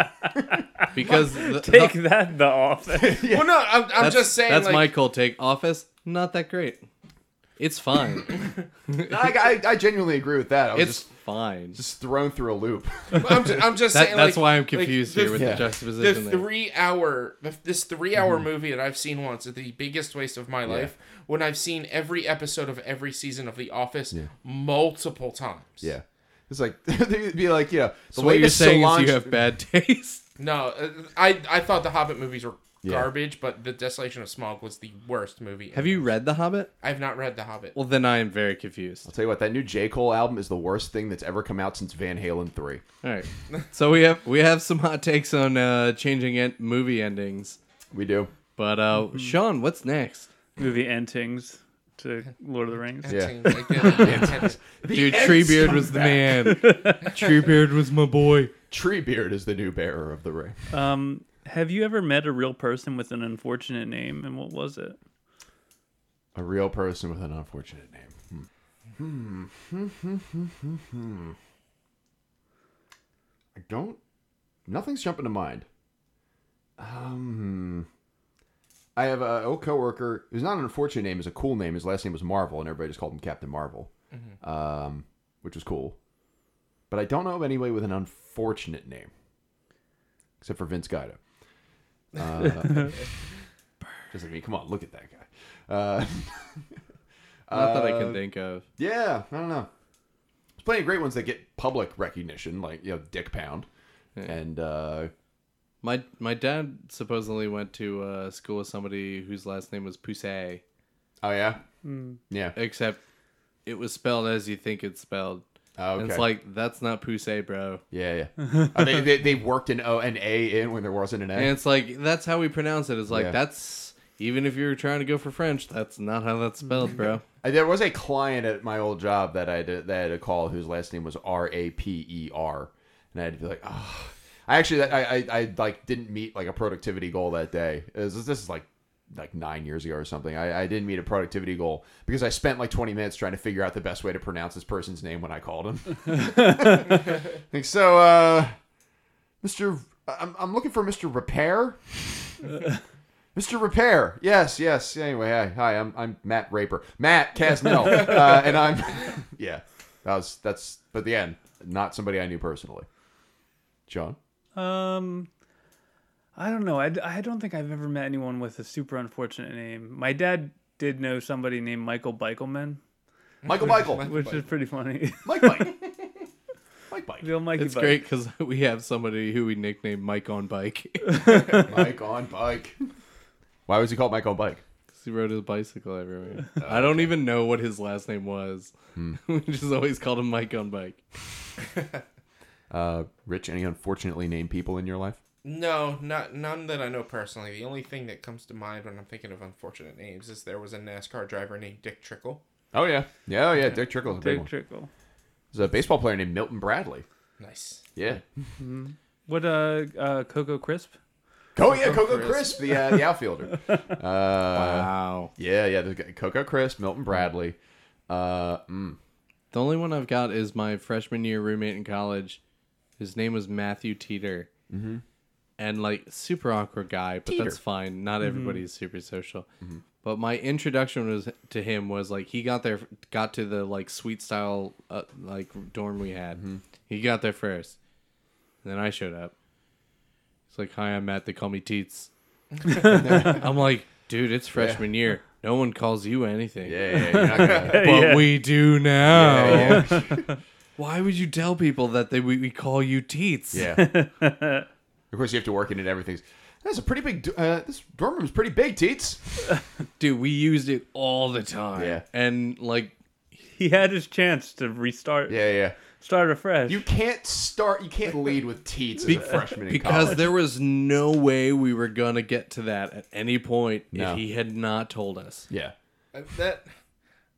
because the, Take the- that, the office. Well, no, I'm, I'm just saying. that's like, my cold take. Office, not that great. It's fine. I, I, I genuinely agree with that. I was it's just, fine. just thrown through a loop. I'm, ju- I'm just That, saying. that's like- why I'm like, confused the- here with yeah. the the juxtaposition. there. three hour the, this three hour movie that I've seen once is the biggest waste of my life when I've seen every episode of every season of The Office multiple times. Yeah. It's like they'd be like, you know, the So what you're latest saying Solange- is you have bad taste. No, uh, I I thought the Hobbit movies were Yeah. garbage, but The Desolation of Smaug was the worst movie. Have you read The Hobbit? I've not read The Hobbit. Well, then I am very confused. I'll tell you what, that new J. Cole album is the worst thing that's ever come out since Van Halen 3. All right. So we have we have some hot takes on uh, changing en- movie endings. We do. But uh, Sean, what's next? Movie endings to Lord of the Rings. Yeah. Ending- uh, Dude, Treebeard was the man. Treebeard was my boy. Treebeard is the new bearer of the ring. Um, have you ever met a real person with an unfortunate name, and what was it? A real person with an unfortunate name. Hmm. Hmm. I don't. Nothing's jumping to mind. Um. I have a old coworker who's not an unfortunate name. Is a cool name. His last name was Marvel, and everybody just called him Captain Marvel, um, which was cool. But I don't know of anybody with an unfortunate name, except for Vince Guida. Uh, just like me. Come on, look at that guy. Uh, Not that I Uh, can think of. yeah, I don't know. There's plenty of great ones that get public recognition, like you know, Dick Pound, and uh, My my dad supposedly went to uh, school with somebody whose last name was Poussey, oh yeah, yeah. except it was spelled as you think it's spelled. Oh, And it's like that's not Poussey, bro. yeah, yeah. Oh, they, they they worked an O and A in when there wasn't an A. And it's like that's how we pronounce it. It's like Yeah. that's even if you're trying to go for French, that's not how that's spelled, bro. Uh, There was a client at my old job that I had to, that I had to call whose last name was R A P E R, and I had to be like, oh. I actually I, I I like didn't meet like a productivity goal that day. It was- this is like like nine years ago or something. I, I didn't meet a productivity goal because I spent like twenty minutes trying to figure out the best way to pronounce this person's name when I called him. like so, uh, Mister, I'm I'm looking for Mister Repair. Mr. Repair. Yes, yes. Anyway, hi, hi. I'm I'm Matt Raper. Matt Casnell. uh, and I'm yeah. That was that's but the end. Not somebody I knew personally. John. Um, I don't know. I, I don't think I've ever met anyone with a super unfortunate name. My dad did know somebody named Michael Bikelman, Michael Michael. which is pretty funny. Mike Mike. Mike Mike. the old Mikey It's Bike. great because we have somebody who we nicknamed Mike on Bike Mike on bike. Why was he called Mike on Bike? Because he rode his bicycle everywhere. I don't even know what his last name was. we just always called him Mike on Bike. Uh, Rich, any unfortunately named people in your life? No, not none that I know personally. The only thing that comes to mind when I'm thinking of unfortunate names is there was a NASCAR driver named Dick Trickle. Oh yeah, yeah, oh yeah. Dick Trickle's a big Dick one. Trickle. There's a baseball player named Milton Bradley. Nice. Yeah. What uh, uh Coco Crisp? Oh yeah, Coco Crisp. Crisp, the uh, the outfielder. Uh, Wow. Yeah, yeah. There's Coco Crisp, Milton Bradley. Uh, mm, The only one I've got is my freshman year roommate in college. His name was Matthew Teeter. Mm-hmm. And like super awkward guy, but Teeter. that's fine. Not mm-hmm. everybody's super social. Mm-hmm. But my introduction was to him was like he got there, got to the like suite style uh, like dorm we had. Mm-hmm. He got there first, and then I showed up. It's like, "Hi, I'm Matt. They call me Teets." I'm like, "Dude, it's freshman year. No one calls you anything." yeah, yeah. You're gonna, but Yeah. we do now. yeah, yeah. Why would you tell people that they we, we call you teats? yeah. Of course, you have to work in it. Everything's. That's a pretty big. Uh, this dorm room's pretty big, Teets. dude, we used it all the time. Yeah. and like He had his chance to restart. Yeah, yeah. Start afresh. You can't start. You can't lead with teats as a freshman in because college. there was no way we were gonna get to that at any point No. if he had not told us. yeah. Uh, that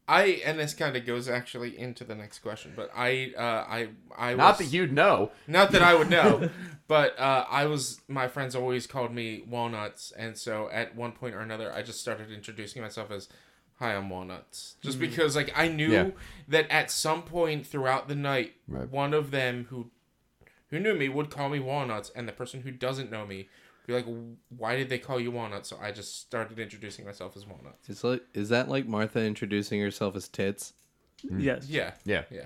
I and this kind of goes actually into the next question, but I uh, I I Not was, that you'd know. not that I would know, but uh, I was my friends always called me Walnuts, and so at one point or another, I just started introducing myself as. Hi, I'm Walnuts. Just because, like, I knew Yeah. that at some point throughout the night, Right. one of them who who knew me would call me Walnuts, and the person who doesn't know me would be like, "Why did they call you Walnuts?" So I just started introducing myself as Walnuts. It's like, is that like Martha introducing herself as tits? yes. Yeah, Yeah. yeah.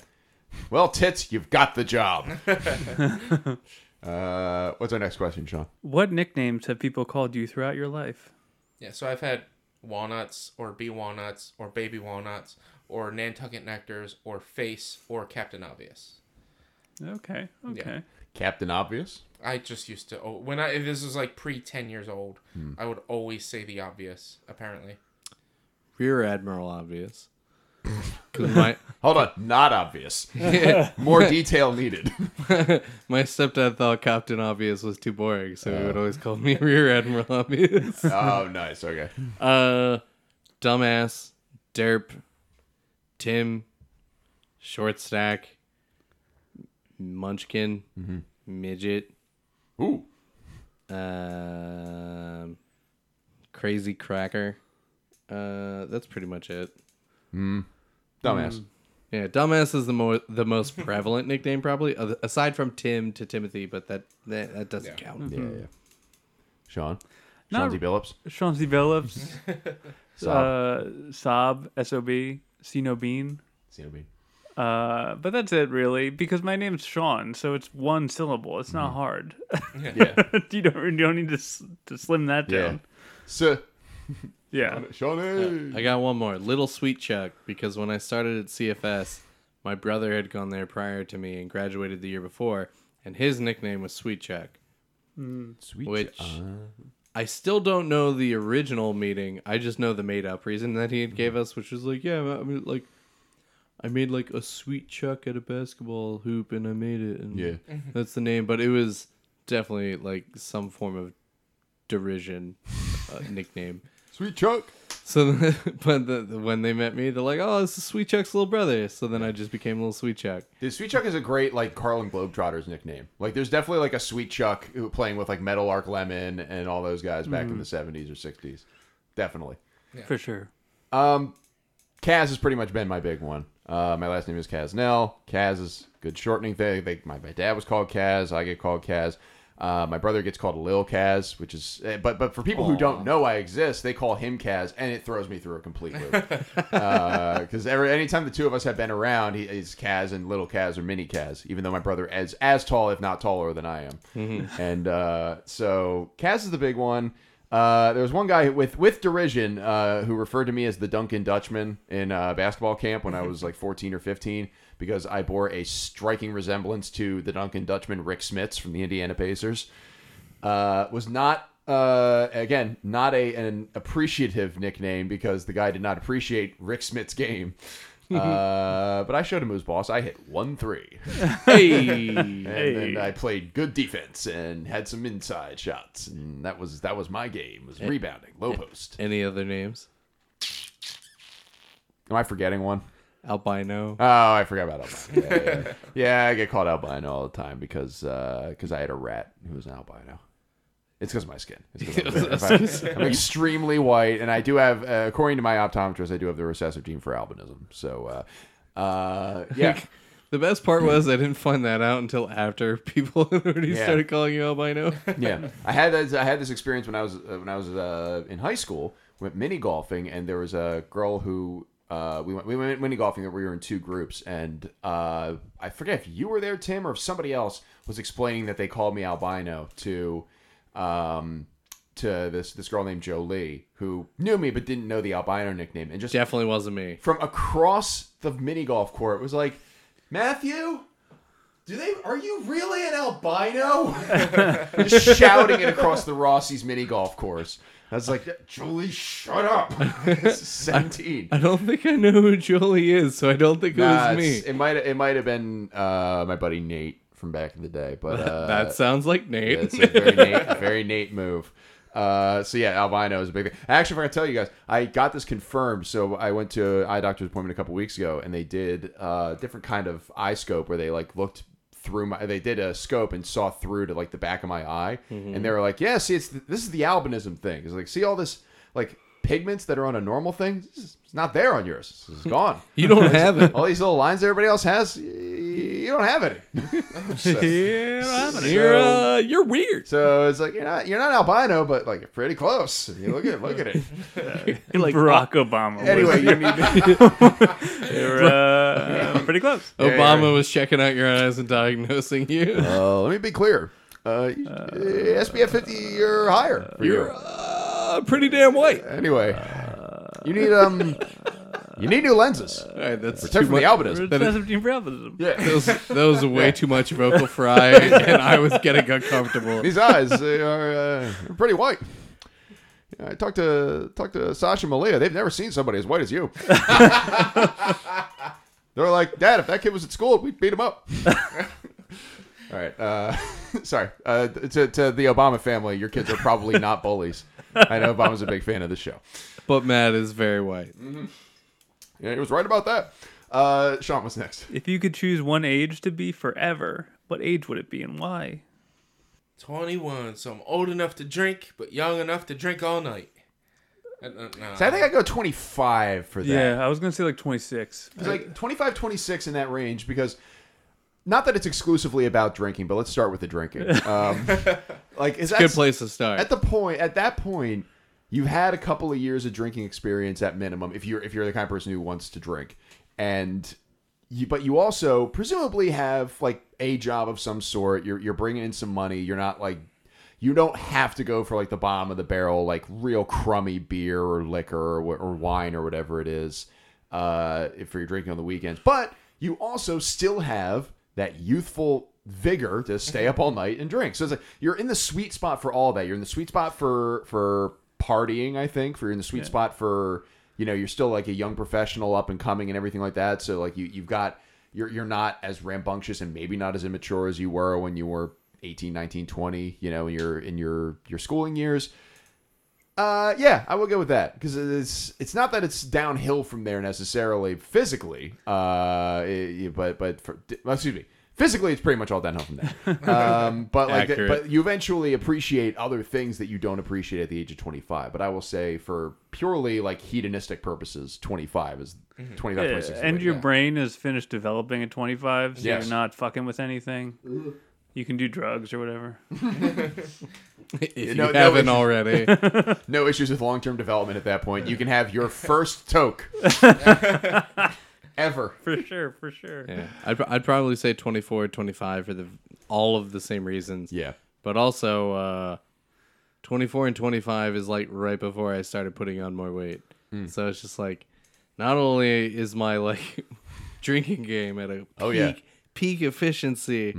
Well, tits, you've got the job. uh, what's our next question, Sean? What nicknames have people called you throughout your life? Yeah, so I've had walnuts or bee walnuts or baby walnuts or Nantucket nectars or face or Captain Obvious. Okay. Okay. Captain Obvious. I just used to oh, when I this was like pre ten years old, Hmm. I would always say the obvious. Apparently, Rear Admiral Obvious. my Hold on, not obvious. More detail needed. my stepdad thought Captain Obvious was too boring, so he would always call me Rear Admiral Obvious. oh, nice. Okay. Uh, dumbass, derp, Tim, short stack, munchkin, midget, Ooh. um, crazy cracker. Uh, that's pretty much it. Dumbass. Yeah, dumbass is the more the most prevalent nickname probably, oth- aside from Tim to Timothy, but that that, that doesn't count. Yeah, yeah. Sean. Not- Sean Z. Billups. Chauncey Billups, Sob. uh, Sob, S-O-B, Sino Bean. CNB. Uh, but that's it really, because my name's Sean, so it's one syllable. It's not hard. Yeah. you don't you don't need to s- to slim that Yeah. down. So, Yeah. Shawnee. I got one more. Little Sweet Chuck, because when I started at CFS, my brother had gone there prior to me and graduated the year before, and his nickname was Sweet Chuck. Sweet. Which uh, I still don't know the original meaning. I just know the made up reason that he had gave us, which was like, yeah, I mean, like, I made like a sweet chuck at a basketball hoop and I made it, and Yeah. that's the name. But it was definitely like some form of derision uh, nickname. Sweet Chuck. So, but the, the, when they met me, they're like, "Oh, this is Sweet Chuck's little brother." So then I just became Little Sweet Chuck. Dude, Sweet Chuck is a great like Harlem Globetrotters nickname. Like, there's definitely like a Sweet Chuck who playing with like Meadowlark Lemon and all those guys back in the '70s or '60s. Definitely. For sure. Um, Kaz has pretty much been my big one. Uh, my last name is Kaznell. Kaz is good shortening thing. They, my, my dad was called Kaz. I get called Kaz. Uh, my brother gets called Lil Kaz, which is, eh, but but for people who don't know I exist, they call him Kaz, and it throws me through a complete loop. Because every anytime the two of us have been around, he is Kaz and Little Kaz or Mini Kaz, even though my brother is as tall, if not taller, than I am. And uh, so Kaz is the big one. Uh, there was one guy with with derision uh, who referred to me as the Dunking Dutchman in uh, basketball camp when I was like 14 or 15 because I bore a striking resemblance to the Dunking Dutchman Rick Smits from the Indiana Pacers. Uh, was not uh, again not a an appreciative nickname because the guy did not appreciate Rick Smits' game. uh, but I showed him who's boss. I hit one three. Hey, And then I played good defense and had some inside shots, and that was that was my game. Was rebounding, low post. any other names? Am I forgetting one? Albino. Oh, I forgot about albino. Yeah, yeah, yeah. Yeah, I get called albino all the time because because I had a rat who was an albino. It's because of my skin. It's 'cause I'm, if I- I'm extremely white, and I do have, uh, according to my optometrist, I do have the recessive gene for albinism. So, uh, uh, yeah, The best part was I didn't find that out until after people already Yeah. started calling you albino. yeah. I had this, I had this experience when I was uh, when I was uh, in high school. Went mini golfing, and there was a girl who uh, we went we went mini golfing. That we were in two groups, and uh, I forget if you were there, Tim, or if somebody else was explaining that they called me albino to um, to this this girl named Jolie who knew me but didn't know the albino nickname, and just Definitely wasn't me. from across the mini golf court was like, Matthew, Do they? Are you really an albino? Just shouting it across the Rossi's mini golf course. I was like, Julie, shut up. This is Seventeen. I don't think I know who Jolie is, so I don't think it Nah, was me. It might. It might have been uh, my buddy Nate from back in the day. But uh, that sounds like Nate. It's a very Nate, very Nate move. Uh, so yeah, albino is a big thing. Actually, if I can tell you guys, I got this confirmed. So I went to an eye doctor's appointment a couple weeks ago, and they did a different kind of eye scope where they like looked through my. They did a scope and saw through to like the back of my eye, and they were like, "Yeah, see, it's this is the albinism thing. It's like see all this like pigments that are on a normal thing. It's not there on yours. It's gone. you don't have it. all these little lines everybody else has, you don't have it. So- Yeah, I don't have any. You're uh, you're weird. so it's like you're not you're not albino, but like you're pretty close. You look at look at it. You're like Barack Obama. Anyway, you need you're uh, pretty close. Obama was checking out your eyes and diagnosing you. uh, let me be clear. Uh, SPF 50 or higher. for you. You're uh, pretty damn white. Anyway, you need um you need new lenses. All right, that's Protect too from the much. albinism. That is- Sensitive albinism. Yeah. That was, that was way too much vocal fry, and I was getting uncomfortable. These eyes they are uh, they're pretty white. Yeah, I talked to talked to Sasha Malia. They've never seen somebody as white as you. They're like, Dad, if that kid was at school, we'd beat him up. All right. Uh, sorry. Uh, to, to the Obama family, your kids are probably not bullies. I know Obama's a big fan of the show. But Matt is very white. Yeah, he was right about that. Uh, Sean, was next? If you could choose one age to be forever, what age would it be and why? 21, so I'm old enough to drink, but young enough to drink all night. Uh, uh, no. So I think I go 25 for that. Yeah, I was gonna say like 26. It's like 25, 26 in that range because not that it's exclusively about drinking, but let's start with the drinking. Um, like, is that Good place to start. at the point at that point you've had a couple of years of drinking experience at minimum if you're if you're the kind of person who wants to drink and you but you also presumably have like a job of some sort you're you're bringing in some money you're not like you don't have to go for like the bottom of the barrel like real crummy beer or liquor or, or wine or whatever it is uh if you're drinking on the weekends but you also still have that youthful vigor to stay up all mm-hmm. night and drink. So it's like you're in the sweet spot for all that. You're in the sweet spot for for partying i think. For you're in the sweet spot for you know you're still like a young professional up and coming and everything like that. So like you you've got you're you're not as rambunctious and maybe not as immature as you were when you were 18 19 20 you know in your in your your schooling years uh yeah i will go with that because it's it's not that it's downhill from there necessarily physically uh it- but but for, excuse me physically it's pretty much all downhill from there um but like Accurate. but you eventually appreciate other things that you don't appreciate at the age of 25 but i will say for purely like hedonistic purposes 25 is 25 Yeah, 26 is and your go. brain is finished developing at 25, so Yes. you're not fucking with anything. You can do drugs or whatever. if you no- no haven't issue. already. no issues with long-term development at that point you can have your first toke ever For sure, for sure. yeah, I'd, pro- I'd probably say 24, 25 for the all of the same reasons. yeah But also, uh, 24 and 25 is like right before I started putting on more weight. Hmm. So it's just like, not only is my like drinking game at a peak, Oh, yeah. Mm-hmm. peak efficiency,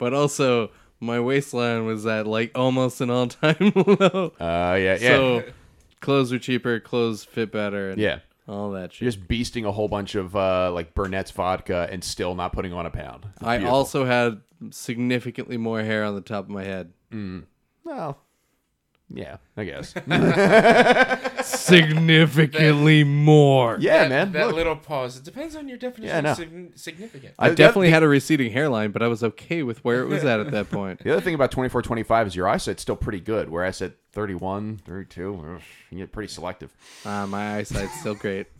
but also my waistline was at like almost an all time low. uh yeah yeah So clothes are cheaper, clothes fit better, and yeah all that shit. You're just beasting a whole bunch of uh, like Burnett's vodka and still not putting on a pound. It's I beautiful. also had significantly more hair on the top of my head. well, yeah, I guess. significantly more. yeah, that, man. That look. little pause. It depends on your definition Yeah, I know. of sig- significant. I definitely had a receding hairline, but I was okay with where it was at at that point. The other thing about 24, 25 is your eyesight's still pretty good. Whereas at 31, 32, you get pretty selective. Uh, my eyesight's still great.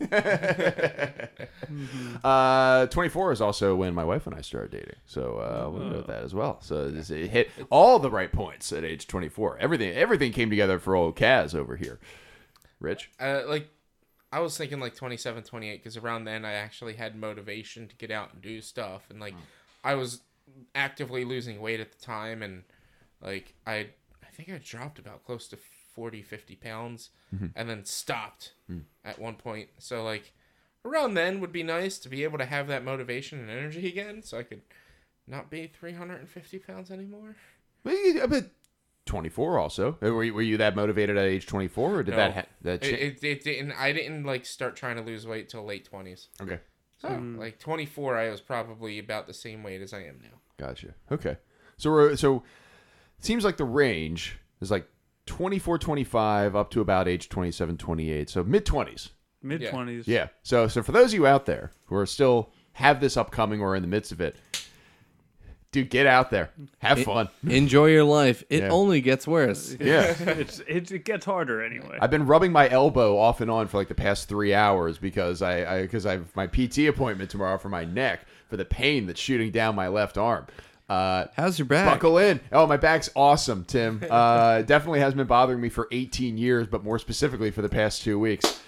Uh, 24 is also when my wife and I started dating. So uh, we'll go with that as well. So this- it hit all the right points at age 24. Everything everything came together for old Kaz over here. Rich? uh, like I was thinking like 27, 28 because around then I actually had motivation to get out and do stuff and like hmm. I was actively losing weight at the time and like I I think I dropped about close to 40 50 pounds mm-hmm. and then stopped hmm. at one point. So like around then would be nice to be able to have that motivation and energy again so I could not be 350 pounds anymore? I bet 24 also. Uh, Were you, were you that motivated at age 24 or did No. that ha- that It, cha- it, it didn't. I didn't like start trying to lose weight till late 20s. Okay. So like 24, I was probably about the same weight as I am now. Gotcha. Okay. So we're so it seems like the range is like 24 25 up to about age 27 28. So mid 20s. Mid twenties. Yeah. So so for those of you out there who are still have this upcoming or in the midst of it, dude, get out there. Have fun. Enjoy your life. It Yeah. only gets worse. Yeah. it's it, it gets harder anyway. I've been rubbing my elbow off and on for like the past three hours because I I because I have my PT appointment tomorrow for my neck for the pain that's shooting down my left arm. Uh, How's your back? buckle in. Oh, my back's awesome, Tim. Uh, definitely has been bothering me for 18 years, but more specifically for the past two weeks.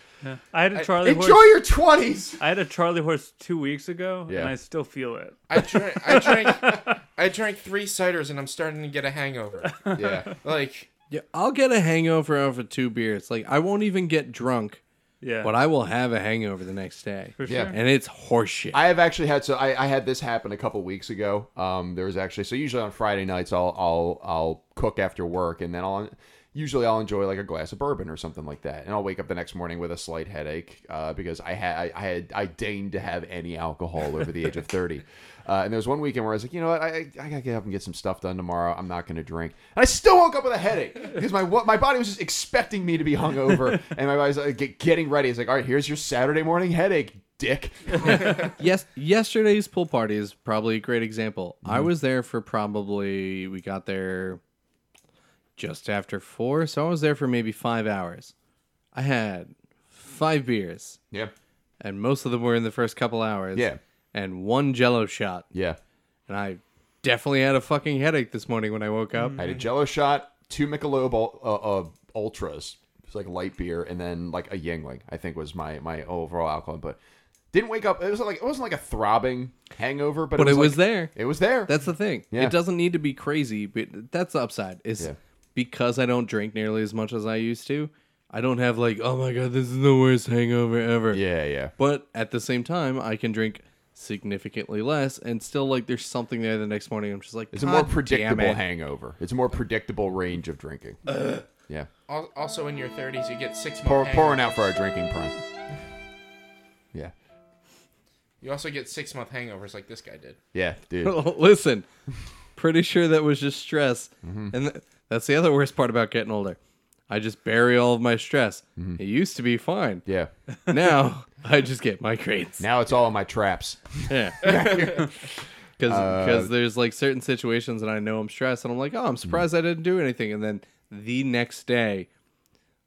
I had a Charlie Enjoy horse. your 20s. I had a Charlie horse two weeks ago, Yeah. and I still feel it. I drank. I drank. I drank three ciders, and I'm starting to get a hangover. Yeah. Like Yeah, I'll get a hangover over two beers. Like I won't even get drunk, Yeah, but I will have a hangover the next day. for Yeah. sure. And it's horseshit. I have actually had so I, I had this happen a couple weeks ago. Um, there was actually so usually on Friday nights I'll I'll I'll cook after work and then I'll usually I'll enjoy like a glass of bourbon or something like that and I'll wake up the next morning with a slight headache uh, because I had I, I had I deigned to have any alcohol over the age of thirty. Uh, and there was one weekend where I was like, you know what, I, I gotta get up and get some stuff done tomorrow. I'm not gonna drink, and I still woke up with a headache because my my body was just expecting me to be hungover, and my body's like get, getting ready. It's like, all right, here's your Saturday morning headache, dick. yes, yesterday's pool party is probably a great example. I Mm-hmm. was there for probably we got there just after four, so I was there for maybe five hours. I had five beers, yeah, and most of them were in the first couple hours. Yeah. and one Jello shot, yeah. and I definitely had a fucking headache this morning when I woke up. I had a Jello shot, two Michelob uh, uh, ultras, it's like light beer, and then like a Yuengling. I think was my my overall alcohol input. Didn't wake up. It was like it wasn't like a throbbing hangover, but, But it was like- there. It was there. That's the thing. Yeah. It doesn't need to be crazy, but that's the upside. Is Yeah. Because I don't drink nearly as much as I used to. I don't have like, oh my god, this is the worst hangover ever. yeah, yeah. But at the same time, I can drink significantly less and still like there's something there the next morning. I'm just like, It's a more "God predictable it." hangover. It's a more predictable range of drinking. yeah, al- also in your 30s, you get six Pour, month. pouring out for our drinking prime. Yeah, You also get six month hangovers like this guy did. yeah, dude. Listen, pretty sure that was just stress, Mm-hmm. and th- that's the other worst part about getting older. I just bury all of my stress. Mm-hmm. It used to be fine. Yeah. Now I just get migraines. Now it's all in my traps. Yeah. Because Uh, there's like certain situations and I know I'm stressed and I'm like, oh, I'm surprised I didn't do anything. And then the next day,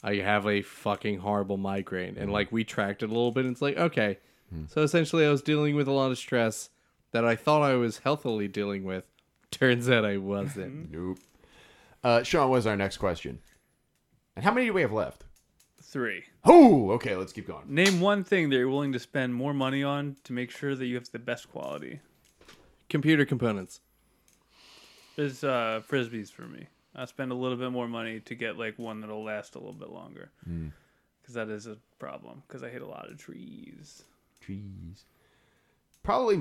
I have a fucking horrible migraine. And like we tracked it a little bit and it's like, okay. So essentially, I was dealing with a lot of stress that I thought I was healthily dealing with. Turns out I wasn't. Nope. Uh, Sean, what's our next question? And how many do we have left? Three. Oh, okay. Let's keep going. Name one thing that you're willing to spend more money on to make sure that you have the best quality. Computer components. There's uh, frisbees for me. I spend a little bit more money to get like one that'll last a little bit longer. Because that is a problem. Because I hit a lot of trees. trees. Probably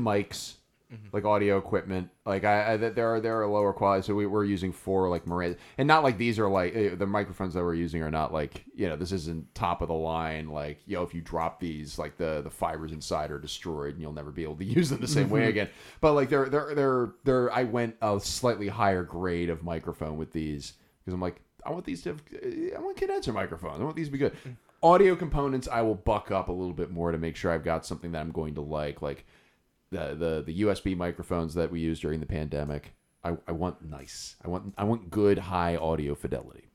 mics, like audio equipment. Like I, I there are there are lower quality. So we, we're using four like Marantz, and not like these are like eh, the microphones that we're using are not like you know this isn't top of the line. Like you know if you drop these, like the the fibers inside are destroyed, and you'll never be able to use them the same way mm-hmm. again. But like they're they're they're they're I went a slightly higher grade of microphone with these because I'm like I want these to have, eh, I want condenser microphones. I want these to be good. Mm. Audio components, I will buck up a little bit more to make sure I've got something that I'm going to like, like the the the USB microphones that we used during the pandemic. I, I want nice. I want I want good high audio fidelity.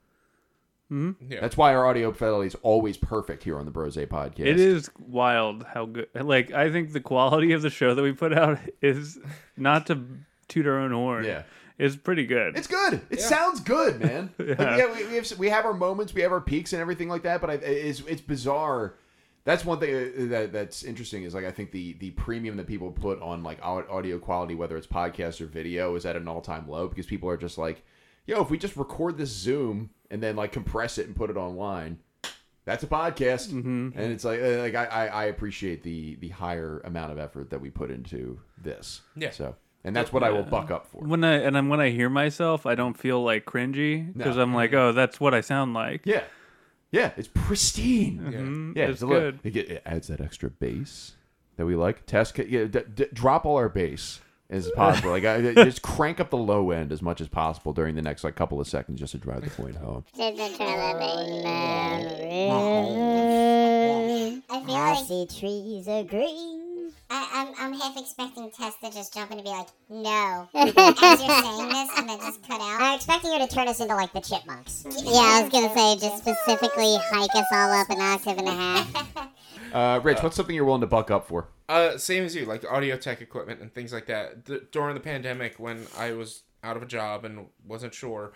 Mm-hmm. Yeah. That's why our audio fidelity is always perfect here on the Brose podcast. It is wild how good. Like I think the quality of the show that we put out is not to toot our own horn. Yeah. is pretty good. It's good. It sounds good, man. Like, yeah, we, we have we have our moments, we have our peaks and everything like that. But I, it's it's bizarre. That's one thing uh, that that's interesting is like I think the the premium that people put on like audio quality, whether it's podcast or video, is at an all time low because people are just like, yo, if we just record this Zoom and then like compress it and put it online. That's a podcast, Mm-hmm. and it's like uh, like I, I, I appreciate the the higher amount of effort that we put into this. Yeah. So and that's what I will buck up for. When I and then when I hear myself, I don't feel like cringy because No. I'm like, oh, that's what I sound like. Yeah, yeah, it's pristine. Mhm, Yeah, it's a little- good. It, get- it adds that extra bass that we like. Test, ca- yeah, d- d- drop all our bass as possible. like, I, just crank up the low end as much as possible during the next like couple of seconds, just to drive the point home. I feel I like see trees are green. I, I'm, I'm half expecting Tess to just jump in and be like, no, as you're saying this, and then just cut out. I'm expecting her to turn us into like the chipmunks. Yeah, I was gonna say, just specifically hike us all up an octave and a half. Uh, Rich, what's something you're willing to buck up for? Uh, same as you, like audio tech equipment and things like that. D- during the pandemic, when I was out of a job and wasn't sure,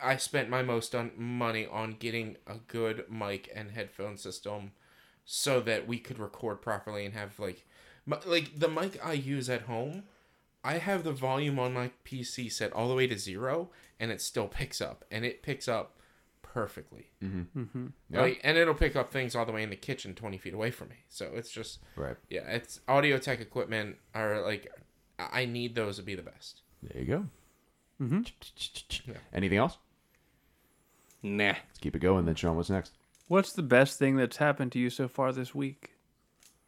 I spent my most on money on getting a good mic and headphone system, so that we could record properly and have like, m- like the mic I use at home. I have the volume on my PC set all the way to zero, and it still picks up, and it picks up perfectly. Mm-hmm. Yeah. Like, and it'll pick up things all the way in the kitchen, twenty feet away from me. So it's just Right. yeah, it's audio tech equipment are like I I need those to be the best. There you go. Mhm. Yeah. Anything else? Nah. Let's keep it going. Then, Sean, what's next? What's the best thing that's happened to you so far this week?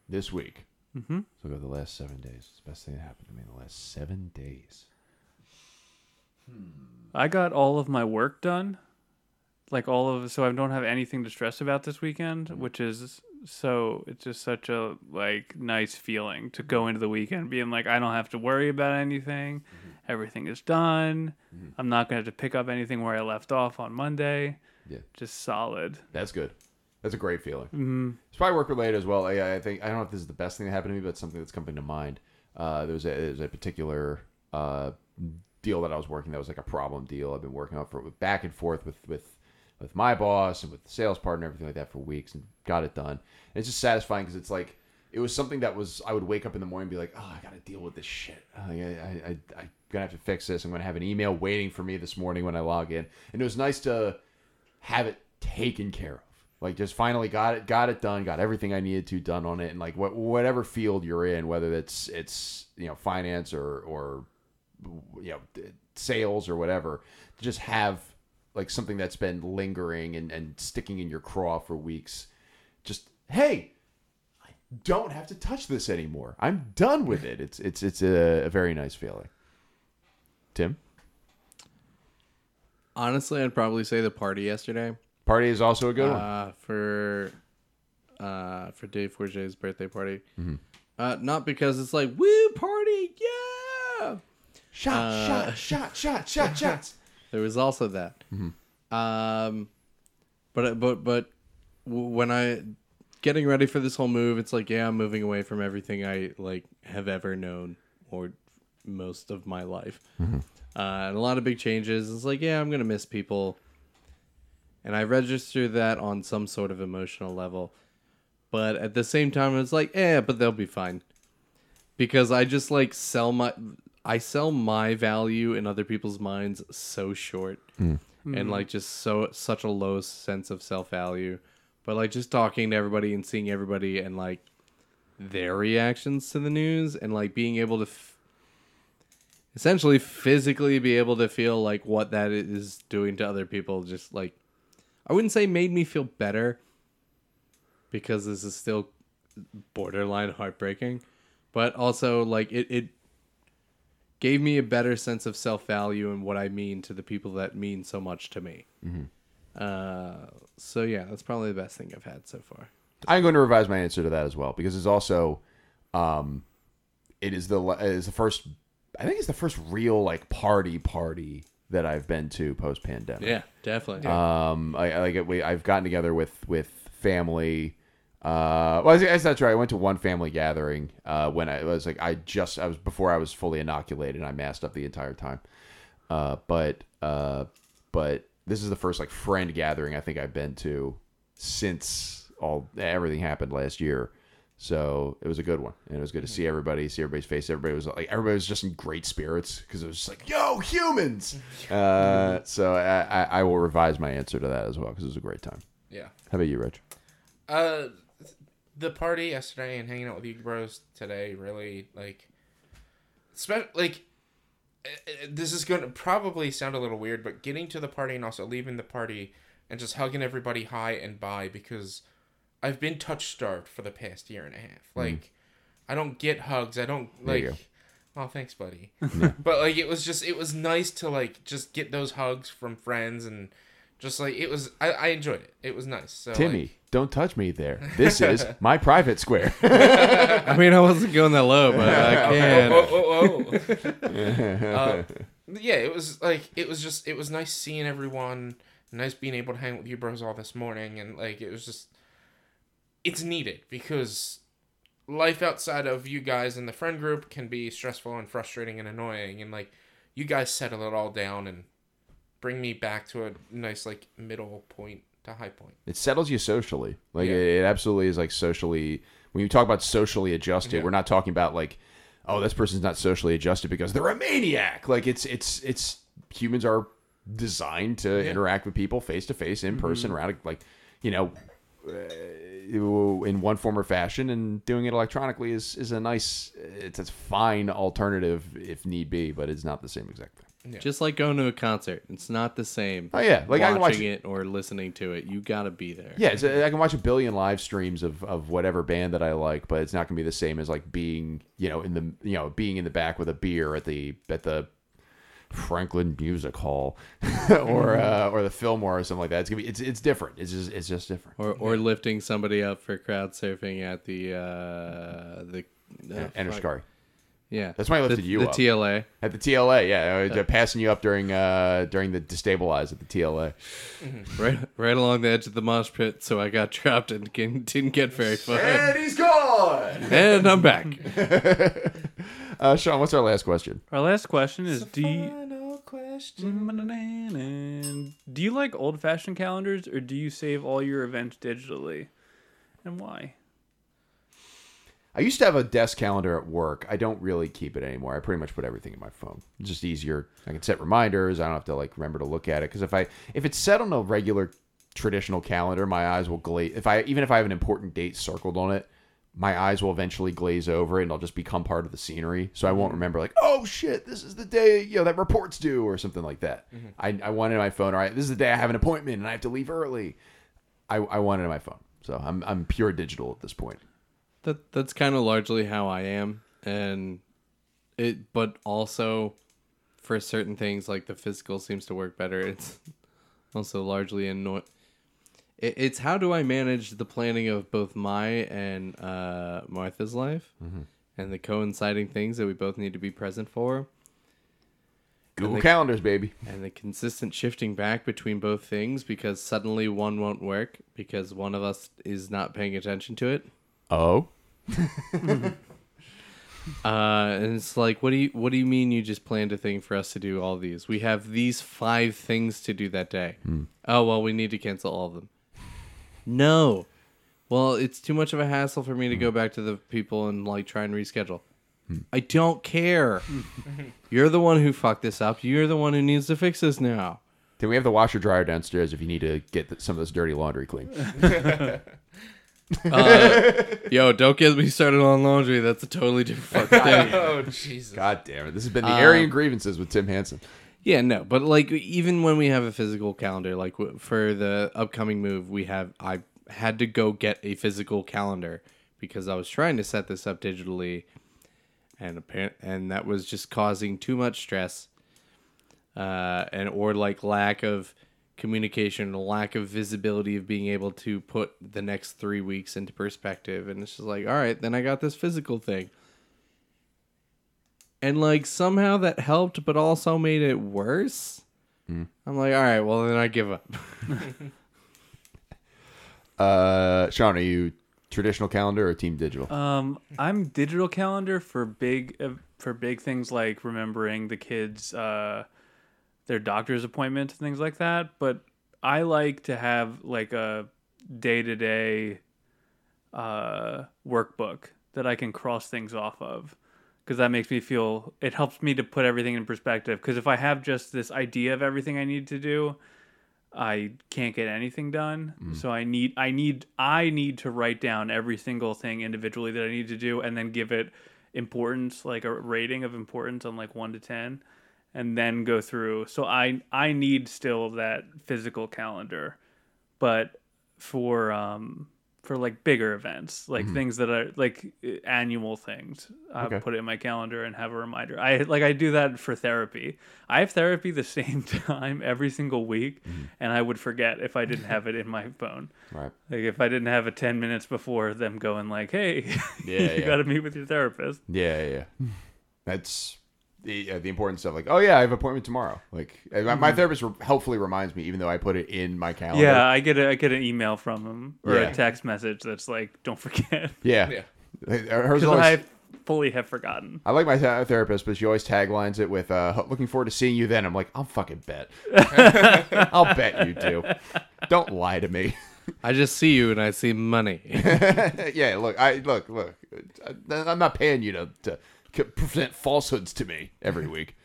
This week. Mm-hmm. So go the last seven days. It's the best thing that happened to me in the last seven days. Hmm. I got all of my work done. Like all of so I don't have anything to stress about this weekend, mm-hmm. which is so it's just such a like nice feeling to go mm-hmm. into the weekend being like I don't have to worry about anything. Mm-hmm. Everything is done. I'm not going to have to pick up anything where I left off on Monday. Yeah. Just solid. That's good. That's a great feeling. Mm-hmm. It's probably work related as well. I, I think I don't know if this is the best thing that happened to me, but it's something that's coming to mind. Uh, there was a, a particular uh, deal that I was working that was like a problem deal. I've been working on for back and forth with with with my boss and with the sales partner, everything like that for weeks, and got it done. And it's just satisfying because it's like it was something that was I would wake up in the morning and be like, oh, I got to deal with this shit. I, I, I, I'm gonna have to fix this. I'm gonna have an email waiting for me this morning when I log in, and it was nice to have it taken care of. Like just finally got it, got it done, got everything I needed to done on it, and like what whatever field you're in, whether it's it's you know finance or or you know sales or whatever, just have like something that's been lingering and, and sticking in your craw for weeks. Just hey, I don't have to touch this anymore. I'm done with it. It's it's it's a, a very nice feeling. Tim, Honestly, I'd probably say the party yesterday. Party is also a good one. uh, for uh, for Dave Forget's birthday party. Mm-hmm. Uh, not because it's like woo party, yeah. Shot, uh, shot, shot, shot, shot, shots. There was also that. Mm-hmm. Um, but but but when I getting ready for this whole move, it's like yeah, I'm moving away from everything I like have ever known or most of my life, Mm-hmm. uh, and a lot of big changes. It's like yeah, I'm gonna miss people, and I register that on some sort of emotional level. But at the same time, it's like, eh, but they'll be fine. Because I just like sell my, I sell my value in other people's minds so short, and like just so such a low sense of self value. But like just talking to everybody and seeing everybody and like their reactions to the news and like being able to f- essentially physically be able to feel like what that is doing to other people just like I wouldn't say made me feel better because this is still borderline heartbreaking, but also like it, it gave me a better sense of self value and what I mean to the people that mean so much to me. Uh, so yeah, that's probably the best thing I've had so far. I'm going to revise my answer to that as well because it's also, um, it is the it is the first. I think it's the first real like party party that I've been to post pandemic. Yeah, definitely. Um, I, I like it. We I've gotten together with with family. Uh, well, I guess that's right. I went to one family gathering uh, when I was like I just I was before I was fully inoculated. and I masked up the entire time. Uh, but uh, but this is the first like friend gathering I think I've been to since all everything happened last year. So it was a good one, and it was good to see everybody, see everybody's face. Everybody was like, everybody was just in great spirits because it was just like, "Yo, humans!" Uh, so I, I, I will revise my answer to that as well because it was a great time. Yeah. How about you, Rich? Uh, the party yesterday and hanging out with you bros today really like spe- like uh, uh, this is going to probably sound a little weird, but getting to the party and also leaving the party and just hugging everybody hi and bye because I've been touch starved for the past year and a half. Like I don't get hugs. I don't like. Oh, thanks, buddy. but like, it was just, it was nice to like just get those hugs from friends and just like it was. I, I enjoyed it. It was nice. So, Timmy, like, don't touch me there. This is my private square. I mean, I wasn't going that low, but I can. Whoa, whoa, whoa. uh, yeah, it was like it was just it was nice seeing everyone, nice being able to hang with you bros all this morning, and like it was just it's needed because life outside of you guys in the friend group can be stressful and frustrating and annoying, and like you guys settle it all down and bring me back to a nice like middle point to high point. it settles you socially. Like Yeah. it, it absolutely is like socially. When you talk about socially adjusted, Yeah. we're not talking about like, oh, this person's not socially adjusted because they're a maniac. Like it's it's it's humans are designed to interact with people face to face in mm-hmm. person, around like you know. Uh, in one form or fashion, and doing it electronically is is a nice, it's a fine alternative if need be, but it's not the same exact thing. Just like going to a concert, it's not the same. Oh yeah, like I can watch watching it or listening to it. You gotta be there. Yeah, it's I can watch a billion live streams of, of whatever band that I like, but it's not gonna be the same as like being you know in the you know being in the back with a beer at the at the Franklin Music Hall or uh, or the Fillmore or something like that. It's gonna be it's it's different. It's just it's just different. Or or lifting somebody up for crowd surfing at the uh the uh, Enter fuck. Yeah, That's why I lifted the, you the up. TLA. At the TLA, yeah, uh, passing you up during uh during the destabilize at the TLA. right right along the edge of the mosh pit, so I got trapped and didn't didn't get very far. And he's gone. and I'm back. Uh, Sean, what's our last question? Our last question is: Do you Final question. Mm-hmm. do you like old fashioned calendars or do you save all your events digitally, and why? I used to have a desk calendar at work. I don't really keep it anymore. I pretty much put everything in my phone. It's just easier. I can set reminders. I don't have to like remember to look at it because if I if it's set on a regular traditional calendar, my eyes will glaze. If I even if I have an important date circled on it, my eyes will eventually glaze over and I'll just become part of the scenery. So I won't mm-hmm. remember like, oh shit, this is the day you know that report's due or something like that. Mm-hmm. I I want it in my phone. All right, this is the day I have an appointment and I have to leave early. I I want it in my phone. So I'm I'm pure digital at this point. That that's kind of largely how I am, and it. But also, for certain things like the physical seems to work better. It's also largely annoy. It, it's how do I manage the planning of both my and uh, Martha's life, and the coinciding things that we both need to be present for, Google they- calendars, baby. and the consistent shifting back between both things because suddenly one won't work because one of us is not paying attention to it. Oh. Uh, and it's like, what do you what do you mean you just planned a thing for us to do all these? We have these five things to do that day. Oh well, we need to cancel all of them. No, well, it's too much of a hassle for me to go back to the people and like try and reschedule. I don't care. You're the one who fucked this up. You're the one who needs to fix this now. Then we have the washer dryer downstairs if you need to get th- some of this dirty laundry clean. Uh, yo, don't get me started on laundry. That's a totally different fucking thing. Oh Jesus. God damn it. This has been the um, Aryan grievances with Tim Hansen. Yeah, no, but like even when we have a physical calendar, like for the upcoming move, we have I had to go get a physical calendar because I was trying to set this up digitally, and apparent and that was just causing too much stress, uh, and or like lack of communication, lack of visibility of being able to put the next three weeks into perspective, and it's just like, all right, then I got this physical thing and like somehow that helped but also made it worse i'm like all right well then i give up Uh, Sean, are you traditional calendar or team digital? Um, I'm digital calendar for big uh, for big things like remembering the kids uh, their doctor's appointments and things like that. But I like to have like a day to day uh workbook that I can cross things off of because that makes me feel it helps me to put everything in perspective because if I have just this idea of everything I need to do I can't get anything done. So I need I need I need to write down every single thing individually that I need to do and then give it importance, like a rating of importance on like one to ten, and then go through. So I I need still that physical calendar, but for um for like bigger events, like mm-hmm. things that are like annual things, I Okay. put it in my calendar and have a reminder. I like I do that for therapy. I have therapy the same time every single week, mm-hmm. and I would forget if I didn't have it in my phone. Right. Like if I didn't have it ten minutes before them going like, "Hey, Yeah, you yeah. got to meet with your therapist." Yeah, yeah. That's the uh, the important stuff. Like, oh yeah, I have an appointment tomorrow. Like, uh, my, my therapist re- helpfully reminds me, even though I put it in my calendar. Yeah, I get a I get an email from him or Yeah. a text message that's like, "Don't forget," yeah. Yeah. Uh, Hers because always, I fully have forgotten. I like my th- therapist, but she always taglines it with uh, "Looking forward to seeing you." Then I'm like, I'll fucking bet. I'll bet you do. Don't lie to me. I just see you and I see money. yeah, look, I look, look. I- I'm not paying you to to c- present falsehoods to me every week.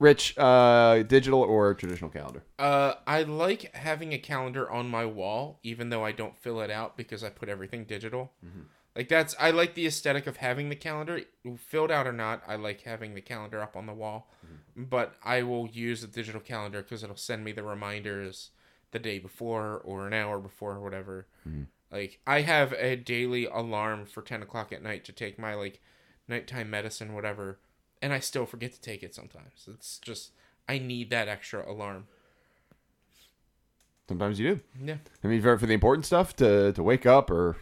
Rich, uh, digital or traditional calendar? Uh, I like having a calendar on my wall, even though I don't fill it out because I put everything digital. Like that's I like the aesthetic of having the calendar filled out or not. I like having the calendar up on the wall, but I will use a digital calendar because it'll send me the reminders the day before or an hour before or whatever. Like I have a daily alarm for ten o'clock at night to take my like nighttime medicine, whatever, and I still forget to take it sometimes. It's just I need that extra alarm. Sometimes you do. Yeah. I mean, for, for the important stuff to to wake up or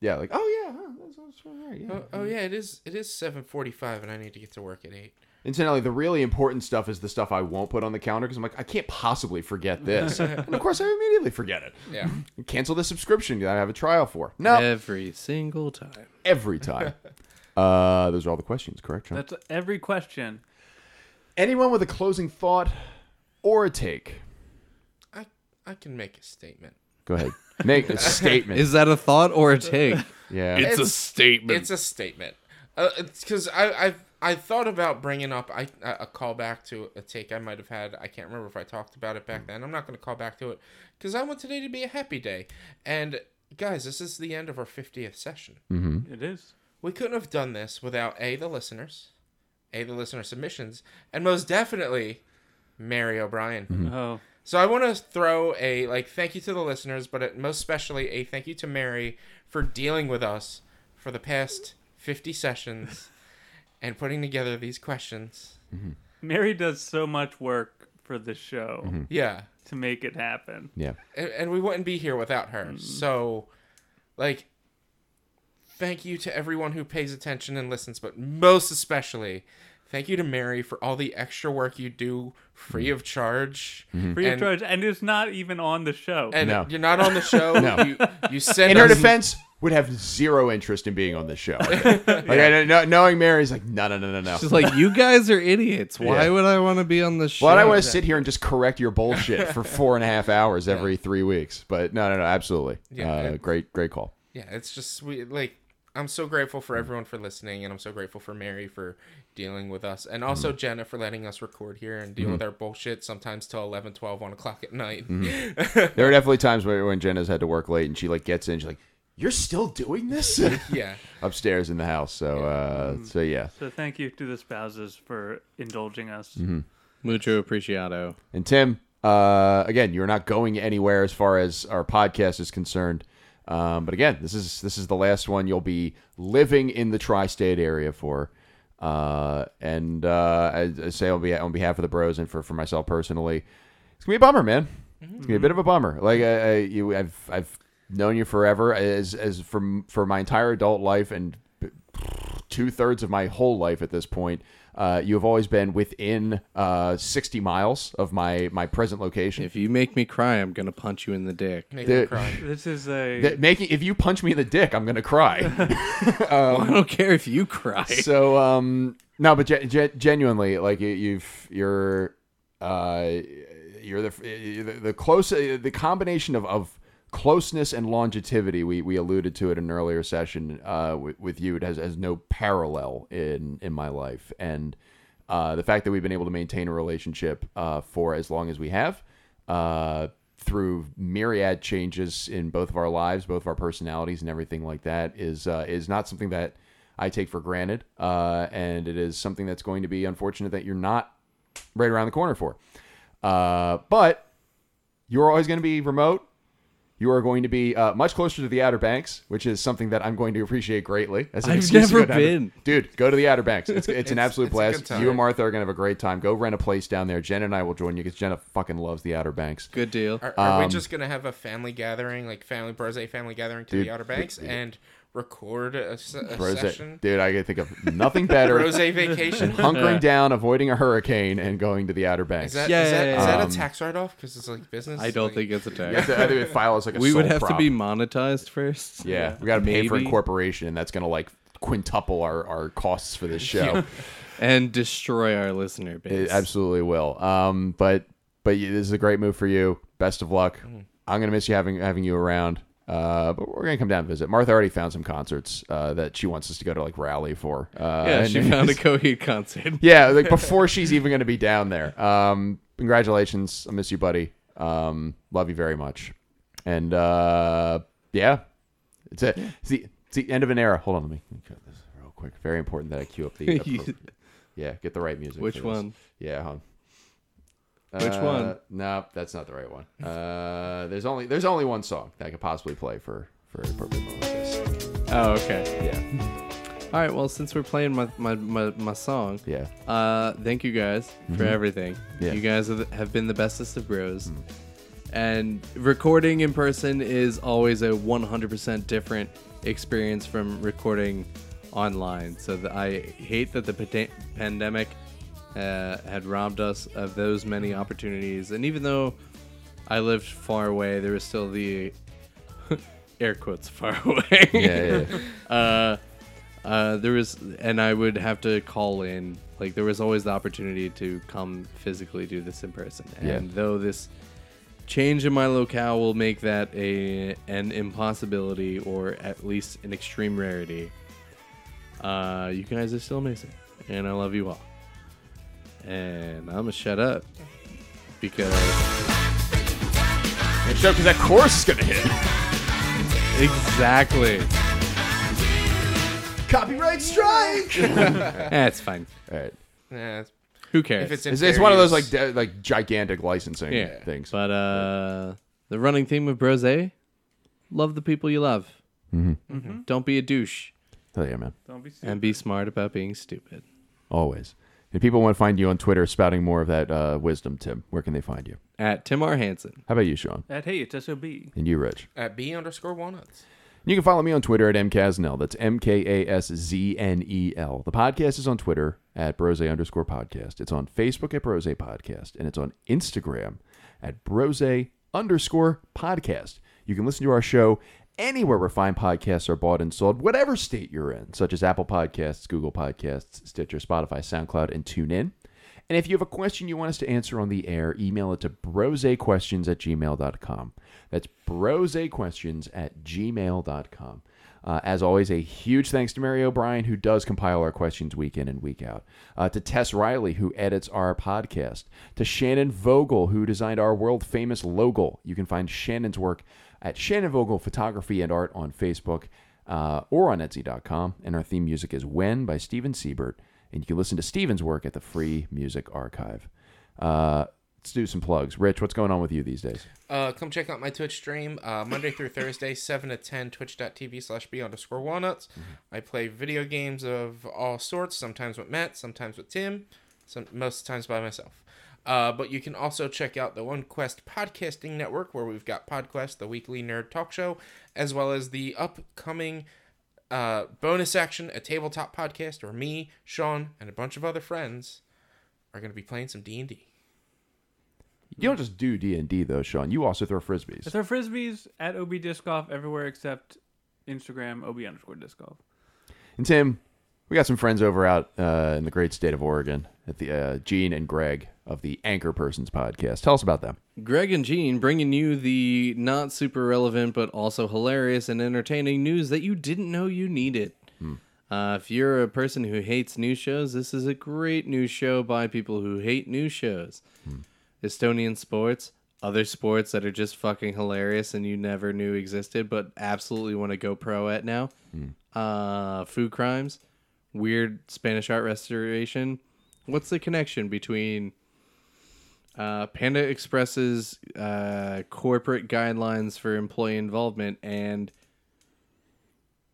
yeah, like oh yeah, huh, that's, that's right, yeah. Oh, oh yeah, it is. It is seven forty-five, and I need to get to work at eight. Incidentally, the really important stuff is the stuff I won't put on the counter because I'm like, I can't possibly forget this, and of course I immediately forget it. Yeah. Cancel the subscription that I have a trial for. No, Every single time. every time. uh, those are all the questions, correct, John? That's every question. Anyone with a closing thought or a take? I I can make a statement. Go ahead. Make a statement. Is that a thought or a take? yeah. It's- a statement. It's a statement. Uh, it's because I I I thought about bringing up I a callback to a take I might have had. I can't remember if I talked about it back then. I'm not going to call back to it because I want today to be a happy day. And guys, this is the end of our 50th session. Mm-hmm. It is. We couldn't have done this without a the listeners, a the listener submissions, and most definitely Mary O'Brien. Mm-hmm. Oh, So I want to throw a like thank you to the listeners, but most especially a thank you to Mary for dealing with us for the past 50 sessions and putting together these questions. Mm-hmm. Mary does so much work for the show mm-hmm. Yeah. to make it happen. yeah. And, and we wouldn't be here without her. So like thank you to everyone who pays attention and listens, but most especially thank you to Mary for all the extra work you do free of charge. Free of And- charge, and it's not even on the show. And No. you're not on the show. No. You you send In her defense, would have zero interest in being on this show. like, I, know- knowing Mary's like, no, no, no, no, no. She's like, you guys are idiots. Why Yeah. would I want to be on the show? Why do I want to sit here and just correct your bullshit for four and a half hours every three weeks? But no, no, no, absolutely. Yeah, uh, great, great call. yeah, it's just sweet. Like, I'm so grateful for everyone for listening, and I'm so grateful for Mary for dealing with us, and also Jenna for letting us record here and deal with our bullshit sometimes till 11, 12, 1 o'clock at night. There are definitely times where, when Jenna's had to work late and she like gets in, she's like, "You're still doing this?" yeah. upstairs in the house. So, uh, so yeah. So thank you to the spouses for indulging us. Mm-hmm. Mucho apreciado. And Tim, uh, again, you're not going anywhere as far as our podcast is concerned. Um, but again, this is this is the last one you'll be living in the tri-state area for. Uh, and uh, I, I say on behalf, on behalf of the bros and for, for myself personally, it's gonna be a bummer, man. It's gonna be a bit of a bummer. Like I, I you, I've I've known you forever as as from for my entire adult life and two thirds of my whole life at this point. Uh, you have always been within uh, 60 miles of my my present location. If you make me cry, I'm gonna punch you in the dick. Make The- me cry. This is a That making if you punch me in the dick, I'm gonna cry. Well, I don't care if you cry. so um, no, but ge- ge- genuinely, like you, you've you're uh, you're the the, the close the combination of, of closeness and longevity. We, we alluded to it in an earlier session uh, with, with you. It has, has no parallel in in my life, and uh, the fact that we've been able to maintain a relationship uh, for as long as we have. Uh, through myriad changes in both of our lives, both of our personalities, and everything like that, is uh, is not something that I take for granted, uh, and it is something that's going to be unfortunate that you're not right around the corner for. But you're always going to be remote. You are going to be uh, much closer to the Outer Banks, which is something that I'm going to appreciate greatly. As an I've excuse to never go down to- been. dude. Go to the Outer Banks. It's, it's, an absolute it's blast. You and Martha are going to have a great time. Go rent a place down there. Jen and I will join you because Jenna fucking loves the Outer Banks. Good deal. Are, are we Um, just gonna have a family gathering, like family Brose family gathering to Dude, the Outer Banks, and record a, se- a Brose- session? dude, I can think of nothing better. Brose vacation. Hunkering down, avoiding a hurricane, and going to the Outer Banks. Yeah, is that, is that, is that Um, a tax write off? Because it's like business. I don't like, think it's a You tax. have to either file as like a we would have prop. to be monetized first. Yeah, we got to pay for Maybe. incorporation, and that's going to like quintuple our, our costs for this show. and destroy our listener base. It absolutely will. Um, but but you- this is a great move for you. Best of luck. Mm. I'm gonna miss you having having you around. Uh, but we're gonna come down and visit. Martha already found some concerts uh, that she wants us to go to like rally for. Uh, yeah, she found a Coheed concert. yeah, like before she's even gonna be down there. Um, congratulations. I miss you, buddy. Um, love you very much. And uh, yeah, it's it. It's the it's the end of an era. Hold on, let me cut this real quick. Very important that I cue up the. appro- yeah, get the right music. Which one? Yeah. Which Uh, one? No, that's not the right one. Uh, there's only there's only one song that I could possibly play for for appropriate moment like this. Oh, okay. Yeah, All right. Well, since we're playing my my, my, my song, yeah. uh, thank you guys for everything. Yeah. You guys the, have been the bestest of bros. And recording in person is always a 100% different experience from recording online. So the, I hate that the pandemic uh, had robbed us of those many opportunities. And even though I lived far away, there was still the air quotes far away. Yeah, yeah. uh, uh, there was, and I would have to call in. Like there was always the opportunity to come physically do this in person. Yeah. And though this change in my locale will make that a an impossibility or at least an extreme rarity, uh, you guys are still amazing, and I love you all. And I'm gonna shut up because Show because that chorus is gonna hit. exactly. Copyright strike. That's fine. All right. Yeah, Who cares? if it's in It's, it's one of those use. like de- like gigantic licensing Yeah, things. But uh, the running theme of Brose, love the people you love. Mm-hmm. Don't be a douche, Hell yeah, man. Don't be stupid. and be smart about being stupid. Always. If people want to find you on Twitter spouting more of that uh, wisdom, Tim, where can they find you? At Tim R. Hansen. How about you, Sean? At hey, it's sob. And you, Rich? at B underscore walnuts. You can follow me on Twitter at mkasznel. That's M K A S Z N E L. The podcast is on Twitter at brose underscore podcast. It's on Facebook at brose podcast, and it's on Instagram at brose underscore podcast. You can listen to our show anywhere where fine podcasts are bought and sold, whatever state you're in, such as Apple Podcasts, Google Podcasts, Stitcher, Spotify, SoundCloud, and TuneIn. And if you have a question you want us to answer on the air, email it to brosequestions at gmail.com. That's brosequestions at gmail.com. Uh, as always, a huge thanks to Mary O'Brien, who does compile our questions week in and week out. Uh, to Tess Riley, who edits our podcast. To Shannon Vogel, who designed our world famous logo. You can find Shannon's work at Shannon Vogel Photography and Art on Facebook uh, or on Etsy.com. And our theme music is When by Steven Siebert. And you can listen to Steven's work at the Free Music Archive. Uh, let's do some plugs. Rich, what's going on with you these days? Uh, come check out my Twitch stream uh, Monday through Thursday, 7 to 10, twitch.tv slash B underscore walnuts. I play video games of all sorts, sometimes with Matt, sometimes with Tim, some, most times by myself. Uh, but you can also check out the One Quest Podcasting Network, where we've got PodQuest, the weekly nerd talk show, as well as the upcoming uh, bonus action, a tabletop podcast, where me, Sean, and a bunch of other friends are going to be playing some D&D. You don't just do D and D though, Sean. You also throw frisbees. I throw frisbees at ob disc golf everywhere except Instagram ob underscore disc golf. And Tim, we got some friends over out uh, in the great state of Oregon at the uh, Gene and Greg of the Anchor Persons podcast. Tell us about them. Greg and Gene bringing you the not super relevant but also hilarious and entertaining news that you didn't know you needed. Uh, if you're a person who hates news shows, this is a great news show by people who hate news shows. Estonian sports, other sports that are just fucking hilarious and you never knew existed but absolutely want to go pro at now. Uh, food crimes, weird Spanish art restoration. What's the connection between uh, Panda Express's uh, corporate guidelines for employee involvement and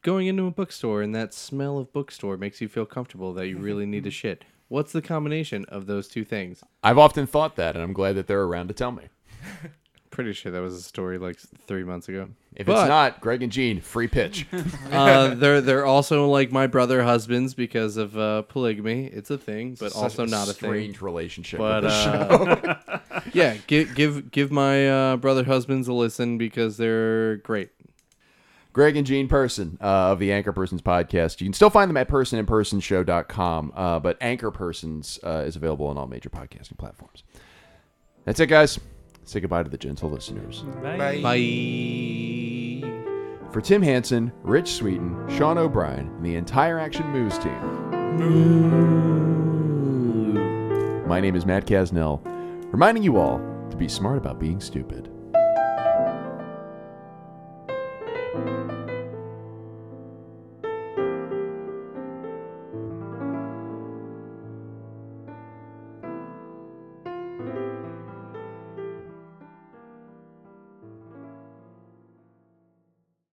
going into a bookstore and that smell of bookstore makes you feel comfortable that you really need to shit? What's the combination of those two things? I've often thought that, and I'm glad that they're around to tell me. Pretty sure that was a story like three months ago. If But- it's not, Greg and Gene, free pitch. uh, they're they're also like my brother husbands because of uh, polygamy. It's a thing, but Such also not a thing. strange relationship. But with this uh, show. yeah, give give give my uh, brother husbands a listen because they're great. Greg and Gene Person uh, of the Anchor Persons podcast. You can still find them at personinpersonshow.com, uh, but Anchor Persons uh, is available on all major podcasting platforms. That's it, guys. Say goodbye to the gentle listeners. Bye. Bye. For Tim Hansen, Rich Sweeten, Sean O'Brien, and the entire Action Moves team. My name is Matt Kasznel, reminding you all to be smart about being stupid.